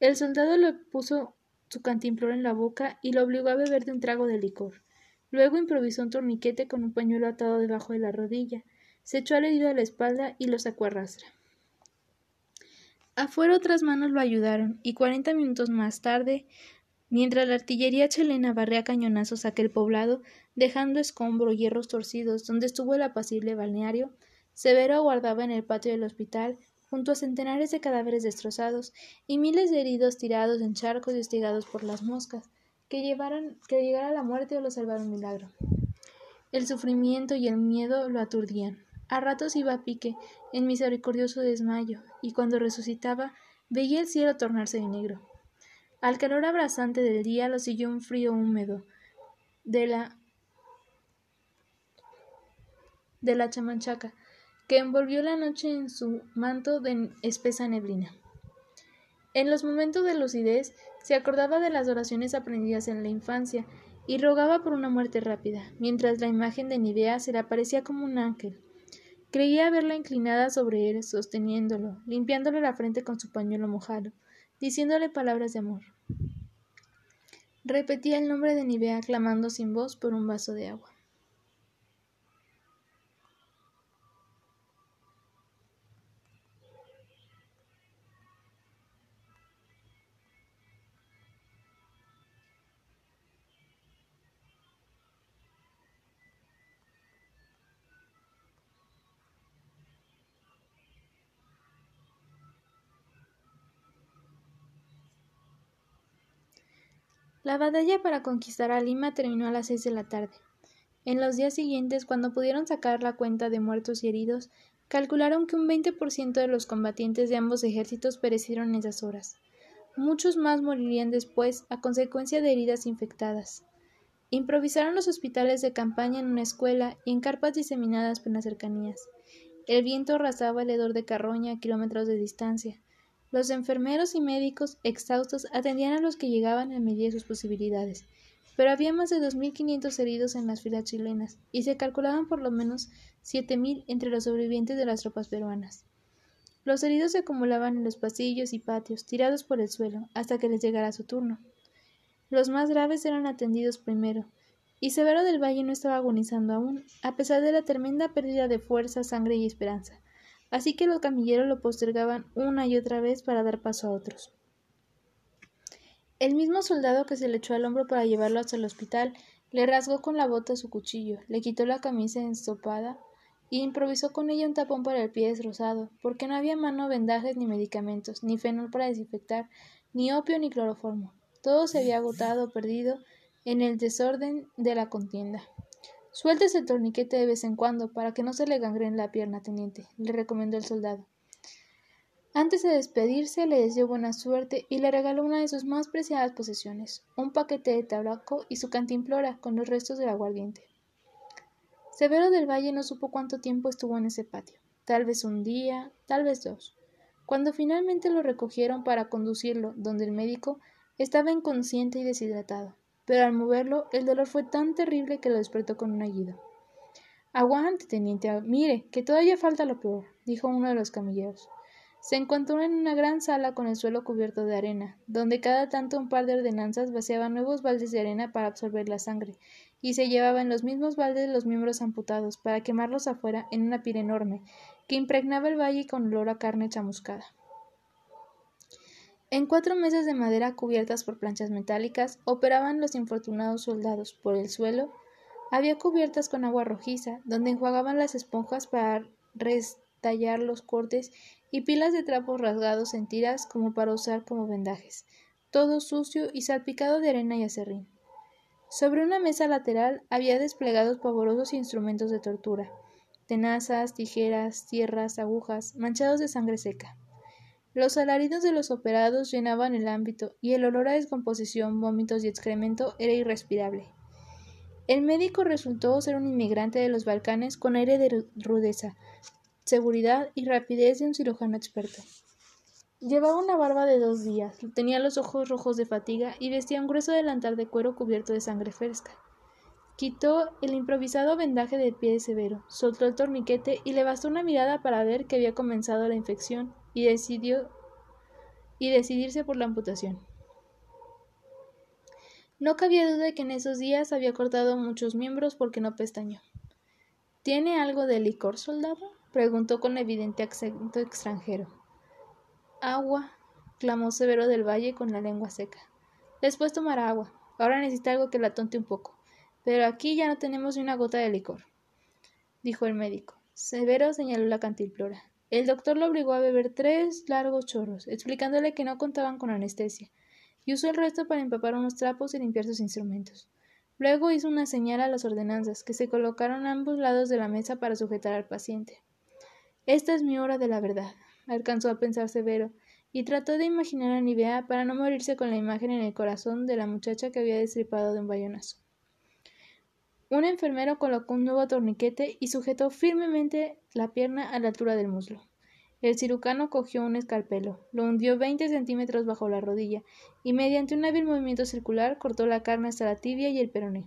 El soldado le puso su cantimplora en la boca y lo obligó a beber de un trago de licor. Luego improvisó un torniquete con un pañuelo atado debajo de la rodilla, se echó al herido a la espalda y lo sacó a rastra. Afuera otras manos lo ayudaron, y cuarenta minutos más tarde, mientras la artillería chilena barría cañonazos aquel poblado, dejando escombro y hierros torcidos donde estuvo el apacible balneario, Severo aguardaba en el patio del hospital junto a centenares de cadáveres destrozados y miles de heridos tirados en charcos y hostigados por las moscas, que, llevaran, que llegara la muerte o lo salvara un milagro. El sufrimiento y el miedo lo aturdían. A ratos iba a pique, en misericordioso desmayo, y cuando resucitaba veía el cielo tornarse de negro. Al calor abrasante del día lo siguió un frío húmedo de la de la chamanchaca, que envolvió la noche en su manto de espesa neblina. En los momentos de lucidez se acordaba de las oraciones aprendidas en la infancia y rogaba por una muerte rápida, mientras la imagen de Nivea se le aparecía como un ángel. Creía verla inclinada sobre él, sosteniéndolo, limpiándole la frente con su pañuelo mojado, diciéndole palabras de amor. Repetía el nombre de Nivea clamando sin voz por un vaso de agua. La batalla para conquistar a Lima terminó a las seis de la tarde. En los días siguientes, cuando pudieron sacar la cuenta de muertos y heridos, calcularon que un 20% de los combatientes de ambos ejércitos perecieron en esas horas. Muchos más morirían después a consecuencia de heridas infectadas. Improvisaron los hospitales de campaña en una escuela y en carpas diseminadas por las cercanías. El viento arrasaba el hedor de Carroña a kilómetros de distancia. Los enfermeros y médicos exhaustos atendían a los que llegaban a medida de sus posibilidades, pero había más de 2.500 heridos en las filas chilenas y se calculaban por lo menos 7.000 entre los sobrevivientes de las tropas peruanas. Los heridos se acumulaban en los pasillos y patios, tirados por el suelo, hasta que les llegara su turno. Los más graves eran atendidos primero, y Severo del Valle no estaba agonizando aún, a pesar de la tremenda pérdida de fuerza, sangre y esperanza así que los camilleros lo postergaban una y otra vez para dar paso a otros. El mismo soldado que se le echó al hombro para llevarlo hasta el hospital le rasgó con la bota su cuchillo, le quitó la camisa ensopada y improvisó con ella un tapón para el pie destrozado, porque no había mano, vendajes ni medicamentos, ni fenol para desinfectar, ni opio ni cloroformo. Todo se había agotado perdido en el desorden de la contienda. Suéltese el torniquete de vez en cuando para que no se le gangrene la pierna, teniente, le recomendó el soldado. Antes de despedirse, le deseó buena suerte y le regaló una de sus más preciadas posesiones, un paquete de tabaco y su cantimplora con los restos del aguardiente. Severo del Valle no supo cuánto tiempo estuvo en ese patio, tal vez un día, tal vez dos. Cuando finalmente lo recogieron para conducirlo donde el médico, estaba inconsciente y deshidratado pero al moverlo el dolor fue tan terrible que lo despertó con un aullido. Aguante, teniente, mire, que todavía falta lo peor, dijo uno de los camilleros. Se encontró en una gran sala con el suelo cubierto de arena, donde cada tanto un par de ordenanzas vaciaban nuevos baldes de arena para absorber la sangre, y se llevaban los mismos baldes los miembros amputados para quemarlos afuera en una pira enorme, que impregnaba el valle con olor a carne chamuscada. En cuatro mesas de madera cubiertas por planchas metálicas operaban los infortunados soldados. Por el suelo había cubiertas con agua rojiza, donde enjuagaban las esponjas para restallar los cortes y pilas de trapos rasgados en tiras como para usar como vendajes, todo sucio y salpicado de arena y acerrín. Sobre una mesa lateral había desplegados pavorosos instrumentos de tortura, tenazas, tijeras, tierras, agujas, manchados de sangre seca. Los alaridos de los operados llenaban el ámbito, y el olor a descomposición, vómitos y excremento era irrespirable. El médico resultó ser un inmigrante de los Balcanes con aire de rudeza, seguridad y rapidez de un cirujano experto. Llevaba una barba de dos días, tenía los ojos rojos de fatiga y vestía un grueso delantal de cuero cubierto de sangre fresca. Quitó el improvisado vendaje del pie de Severo, soltó el torniquete y le bastó una mirada para ver que había comenzado la infección y decidió y decidirse por la amputación. No cabía duda de que en esos días había cortado muchos miembros porque no pestañó. ¿Tiene algo de licor, soldado? preguntó con evidente acento extranjero. Agua, clamó Severo del Valle con la lengua seca. Después tomará agua. Ahora necesita algo que la tonte un poco. Pero aquí ya no tenemos ni una gota de licor, dijo el médico. Severo señaló la cantimplora. El doctor lo obligó a beber tres largos chorros, explicándole que no contaban con anestesia, y usó el resto para empapar unos trapos y limpiar sus instrumentos. Luego hizo una señal a las ordenanzas, que se colocaron a ambos lados de la mesa para sujetar al paciente. Esta es mi hora de la verdad, alcanzó a pensar Severo, y trató de imaginar a Nivea para no morirse con la imagen en el corazón de la muchacha que había destripado de un bayonazo. Un enfermero colocó un nuevo torniquete y sujetó firmemente la pierna a la altura del muslo. El cirujano cogió un escalpelo, lo hundió veinte centímetros bajo la rodilla y mediante un hábil movimiento circular cortó la carne hasta la tibia y el peroné.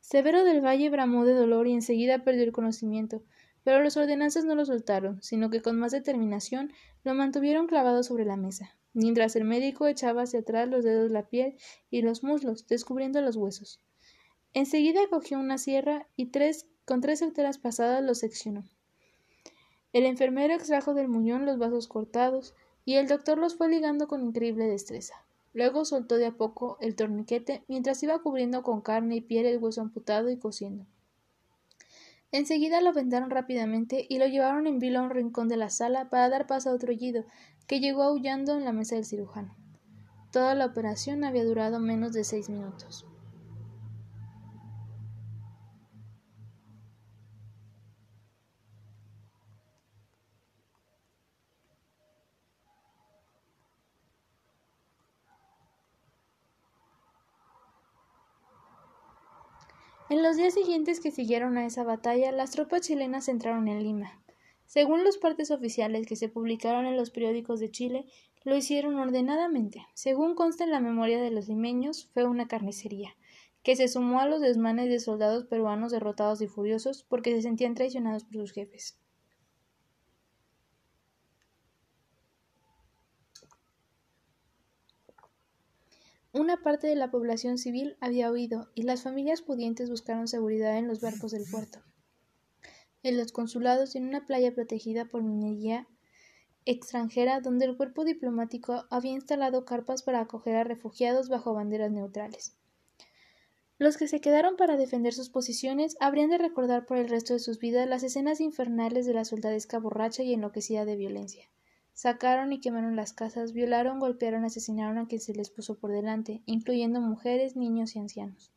Severo del Valle bramó de dolor y enseguida perdió el conocimiento, pero los ordenanzas no lo soltaron, sino que con más determinación lo mantuvieron clavado sobre la mesa, mientras el médico echaba hacia atrás los dedos la piel y los muslos, descubriendo los huesos. Enseguida cogió una sierra y tres, con tres certeras pasadas los seccionó. El enfermero extrajo del muñón los vasos cortados y el doctor los fue ligando con increíble destreza. Luego soltó de a poco el torniquete mientras iba cubriendo con carne y piel el hueso amputado y cosiendo. Enseguida lo vendaron rápidamente y lo llevaron en vilo a un rincón de la sala para dar paso a otro yido, que llegó aullando en la mesa del cirujano. Toda la operación había durado menos de seis minutos. En los días siguientes que siguieron a esa batalla, las tropas chilenas entraron en Lima. Según los partes oficiales que se publicaron en los periódicos de Chile, lo hicieron ordenadamente. Según consta en la memoria de los limeños, fue una carnicería, que se sumó a los desmanes de soldados peruanos derrotados y furiosos porque se sentían traicionados por sus jefes. Una parte de la población civil había huido y las familias pudientes buscaron seguridad en los barcos del puerto, en los consulados y en una playa protegida por minería extranjera donde el cuerpo diplomático había instalado carpas para acoger a refugiados bajo banderas neutrales. Los que se quedaron para defender sus posiciones habrían de recordar por el resto de sus vidas las escenas infernales de la soldadesca borracha y enloquecida de violencia. Sacaron y quemaron las casas, violaron, golpearon, asesinaron a quien se les puso por delante, incluyendo mujeres, niños y ancianos.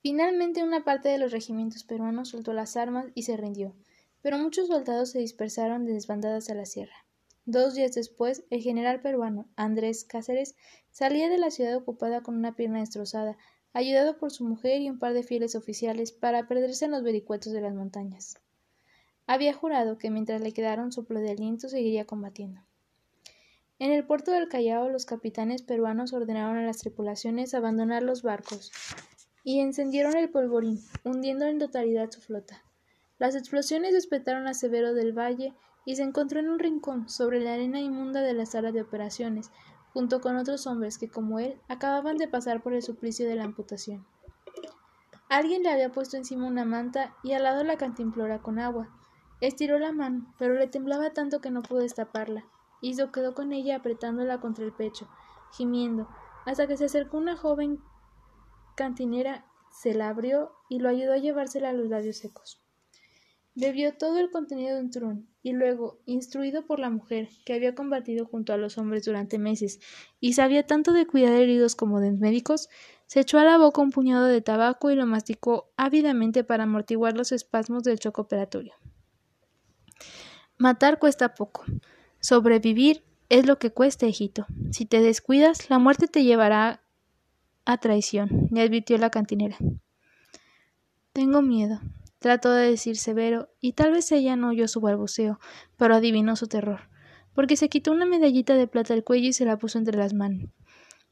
Finalmente una parte de los regimientos peruanos soltó las armas y se rindió, pero muchos soldados se dispersaron de desbandadas a la sierra. Dos días después, el general peruano, Andrés Cáceres, salía de la ciudad ocupada con una pierna destrozada, ayudado por su mujer y un par de fieles oficiales para perderse en los vericuetos de las montañas. Había jurado que mientras le quedara un soplo de aliento seguiría combatiendo. En el puerto del Callao los capitanes peruanos ordenaron a las tripulaciones abandonar los barcos y encendieron el polvorín, hundiendo en totalidad su flota. Las explosiones despertaron a Severo del Valle y se encontró en un rincón, sobre la arena inmunda de la sala de operaciones, junto con otros hombres que, como él, acababan de pasar por el suplicio de la amputación. Alguien le había puesto encima una manta y al lado la cantimplora con agua, Estiró la mano, pero le temblaba tanto que no pudo destaparla, se quedó con ella apretándola contra el pecho, gimiendo, hasta que se acercó una joven cantinera, se la abrió y lo ayudó a llevársela a los labios secos. Bebió todo el contenido de un trun, y luego, instruido por la mujer, que había combatido junto a los hombres durante meses y sabía tanto de cuidar heridos como de médicos, se echó a la boca un puñado de tabaco y lo masticó ávidamente para amortiguar los espasmos del choque operatorio. Matar cuesta poco. Sobrevivir es lo que cuesta, hijito. Si te descuidas, la muerte te llevará a traición, le advirtió la cantinera. Tengo miedo, trató de decir severo, y tal vez ella no oyó su balbuceo, pero adivinó su terror, porque se quitó una medallita de plata al cuello y se la puso entre las manos.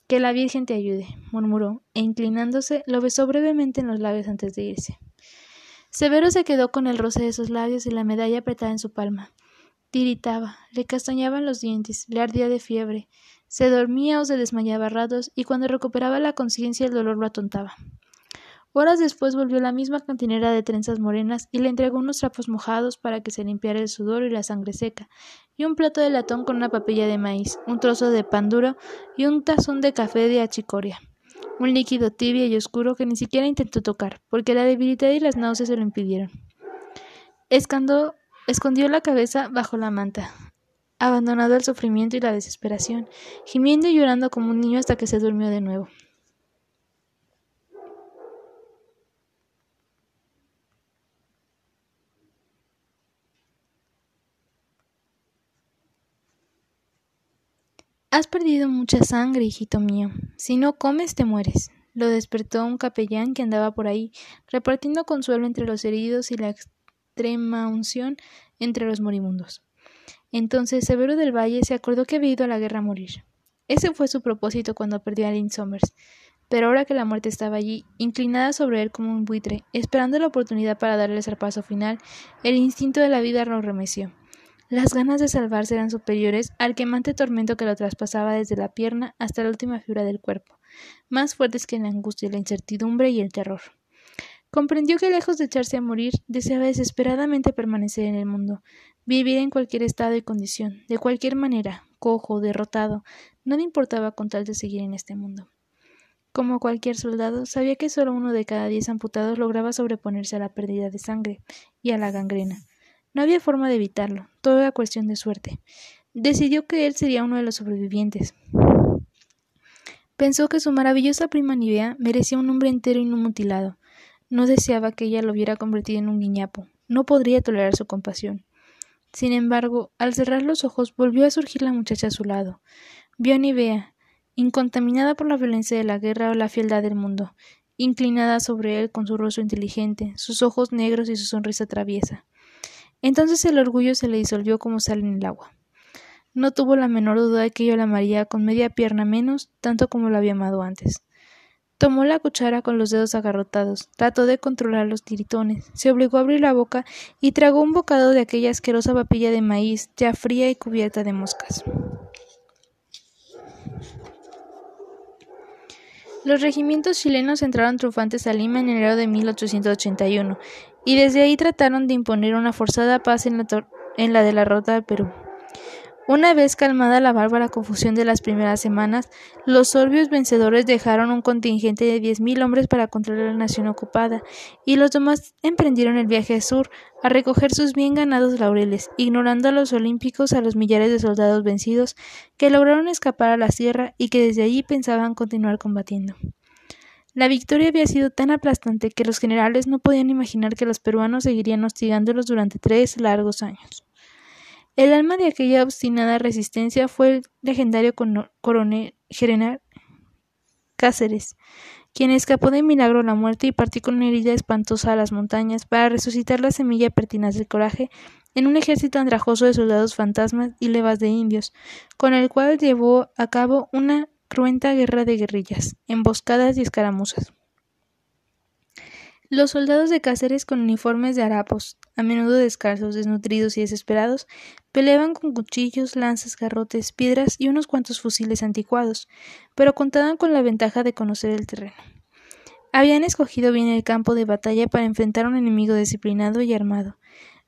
Que la Virgen te ayude, murmuró, e inclinándose, lo besó brevemente en los labios antes de irse. Severo se quedó con el roce de sus labios y la medalla apretada en su palma. Tiritaba, le castañaban los dientes, le ardía de fiebre, se dormía o se desmayaba a ratos, y cuando recuperaba la conciencia el dolor lo atontaba. Horas después volvió la misma cantinera de trenzas morenas y le entregó unos trapos mojados para que se limpiara el sudor y la sangre seca, y un plato de latón con una papilla de maíz, un trozo de pan duro y un tazón de café de achicoria. Un líquido tibio y oscuro que ni siquiera intentó tocar, porque la debilidad y las náuseas se lo impidieron. escondió la cabeza bajo la manta, abandonado al sufrimiento y la desesperación, gimiendo y llorando como un niño hasta que se durmió de nuevo. Has perdido mucha sangre, hijito mío. Si no comes, te mueres. Lo despertó un capellán que andaba por ahí, repartiendo consuelo entre los heridos y la extrema unción entre los moribundos. Entonces Severo del Valle se acordó que había ido a la guerra a morir. Ese fue su propósito cuando perdió a Lynn Somers. Pero ahora que la muerte estaba allí, inclinada sobre él como un buitre, esperando la oportunidad para darle el zarpazo final, el instinto de la vida lo remeció. Las ganas de salvarse eran superiores al quemante tormento que lo traspasaba desde la pierna hasta la última fibra del cuerpo, más fuertes que la angustia, la incertidumbre y el terror. Comprendió que lejos de echarse a morir, deseaba desesperadamente permanecer en el mundo, vivir en cualquier estado y condición, de cualquier manera, cojo, derrotado, no le importaba con tal de seguir en este mundo. Como cualquier soldado, sabía que solo uno de cada diez amputados lograba sobreponerse a la pérdida de sangre y a la gangrena. No había forma de evitarlo, todo era cuestión de suerte. Decidió que él sería uno de los sobrevivientes. Pensó que su maravillosa prima Nivea merecía un hombre entero y no mutilado. No deseaba que ella lo hubiera convertido en un guiñapo. No podría tolerar su compasión. Sin embargo, al cerrar los ojos volvió a surgir la muchacha a su lado. Vio a Nivea, incontaminada por la violencia de la guerra o la fieldad del mundo, inclinada sobre él con su rostro inteligente, sus ojos negros y su sonrisa traviesa. Entonces el orgullo se le disolvió como sal en el agua. No tuvo la menor duda de que yo la amaría con media pierna menos, tanto como lo había amado antes. Tomó la cuchara con los dedos agarrotados, trató de controlar los tiritones, se obligó a abrir la boca y tragó un bocado de aquella asquerosa papilla de maíz, ya fría y cubierta de moscas. Los regimientos chilenos entraron triunfantes a Lima en enero de 1881 y desde ahí trataron de imponer una forzada paz en la, en la de la Rota del Perú. Una vez calmada la bárbara confusión de las primeras semanas, los sorbios vencedores dejaron un contingente de diez mil hombres para controlar la nación ocupada, y los demás emprendieron el viaje al sur a recoger sus bien ganados laureles, ignorando a los olímpicos a los millares de soldados vencidos que lograron escapar a la sierra y que desde allí pensaban continuar combatiendo. La victoria había sido tan aplastante que los generales no podían imaginar que los peruanos seguirían hostigándolos durante tres largos años. El alma de aquella obstinada resistencia fue el legendario coronel general Cáceres, quien escapó de milagro a la muerte y partió con una herida espantosa a las montañas para resucitar la semilla pertinaz del coraje en un ejército andrajoso de soldados fantasmas y levas de indios, con el cual llevó a cabo una cruenta guerra de guerrillas, emboscadas y escaramuzas. Los soldados de Cáceres con uniformes de harapos, a menudo descalzos, desnutridos y desesperados, peleaban con cuchillos, lanzas, garrotes, piedras y unos cuantos fusiles anticuados, pero contaban con la ventaja de conocer el terreno. Habían escogido bien el campo de batalla para enfrentar a un enemigo disciplinado y armado,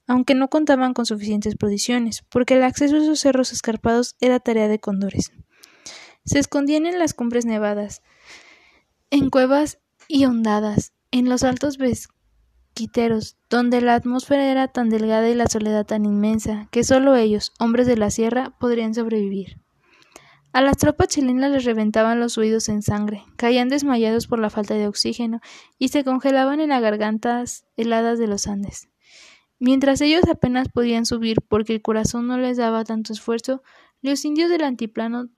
aunque no contaban con suficientes provisiones, porque el acceso a esos cerros escarpados era tarea de condores. Se escondían en las cumbres nevadas, en cuevas y hondadas, en los altos vesquiteros, donde la atmósfera era tan delgada y la soledad tan inmensa, que solo ellos, hombres de la sierra, podrían sobrevivir. A las tropas chilenas les reventaban los oídos en sangre, caían desmayados por la falta de oxígeno y se congelaban en las gargantas heladas de los Andes. Mientras ellos apenas podían subir porque el corazón no les daba tanto esfuerzo, los indios del antiplano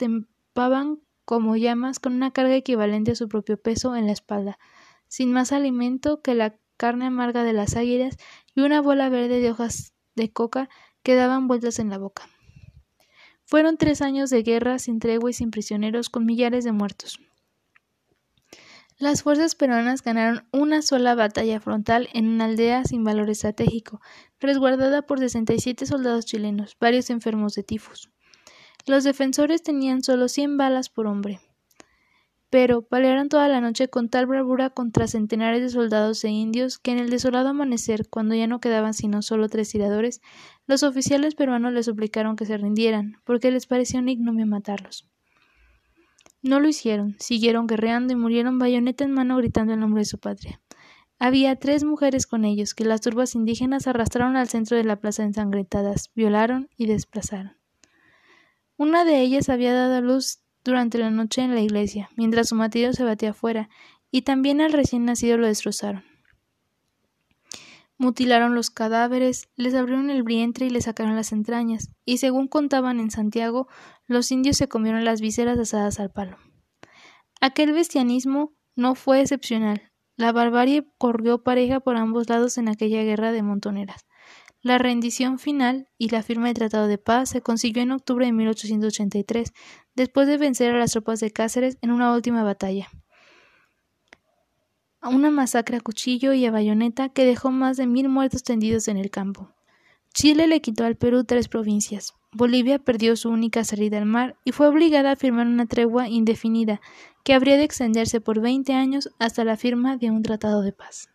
como llamas con una carga equivalente a su propio peso en la espalda, sin más alimento que la carne amarga de las águilas y una bola verde de hojas de coca que daban vueltas en la boca. Fueron tres años de guerra sin tregua y sin prisioneros, con millares de muertos. Las fuerzas peruanas ganaron una sola batalla frontal en una aldea sin valor estratégico, resguardada por 67 soldados chilenos, varios enfermos de tifus. Los defensores tenían solo 100 balas por hombre pero pelearon toda la noche con tal bravura contra centenares de soldados e indios que en el desolado amanecer, cuando ya no quedaban sino solo tres tiradores, los oficiales peruanos les suplicaron que se rindieran, porque les parecía un ignomio matarlos. No lo hicieron, siguieron guerreando y murieron bayoneta en mano gritando el nombre de su patria. Había tres mujeres con ellos que las turbas indígenas arrastraron al centro de la plaza ensangrentadas, violaron y desplazaron. Una de ellas había dado a luz durante la noche en la iglesia, mientras su marido se batía afuera, y también al recién nacido lo destrozaron. Mutilaron los cadáveres, les abrieron el vientre y le sacaron las entrañas, y según contaban en Santiago, los indios se comieron las vísceras asadas al palo. Aquel bestianismo no fue excepcional. La barbarie corrió pareja por ambos lados en aquella guerra de montoneras. La rendición final y la firma del Tratado de Paz se consiguió en octubre de 1883, después de vencer a las tropas de Cáceres en una última batalla. Una masacre a cuchillo y a bayoneta que dejó más de mil muertos tendidos en el campo. Chile le quitó al Perú tres provincias. Bolivia perdió su única salida al mar y fue obligada a firmar una tregua indefinida que habría de extenderse por veinte años hasta la firma de un tratado de paz.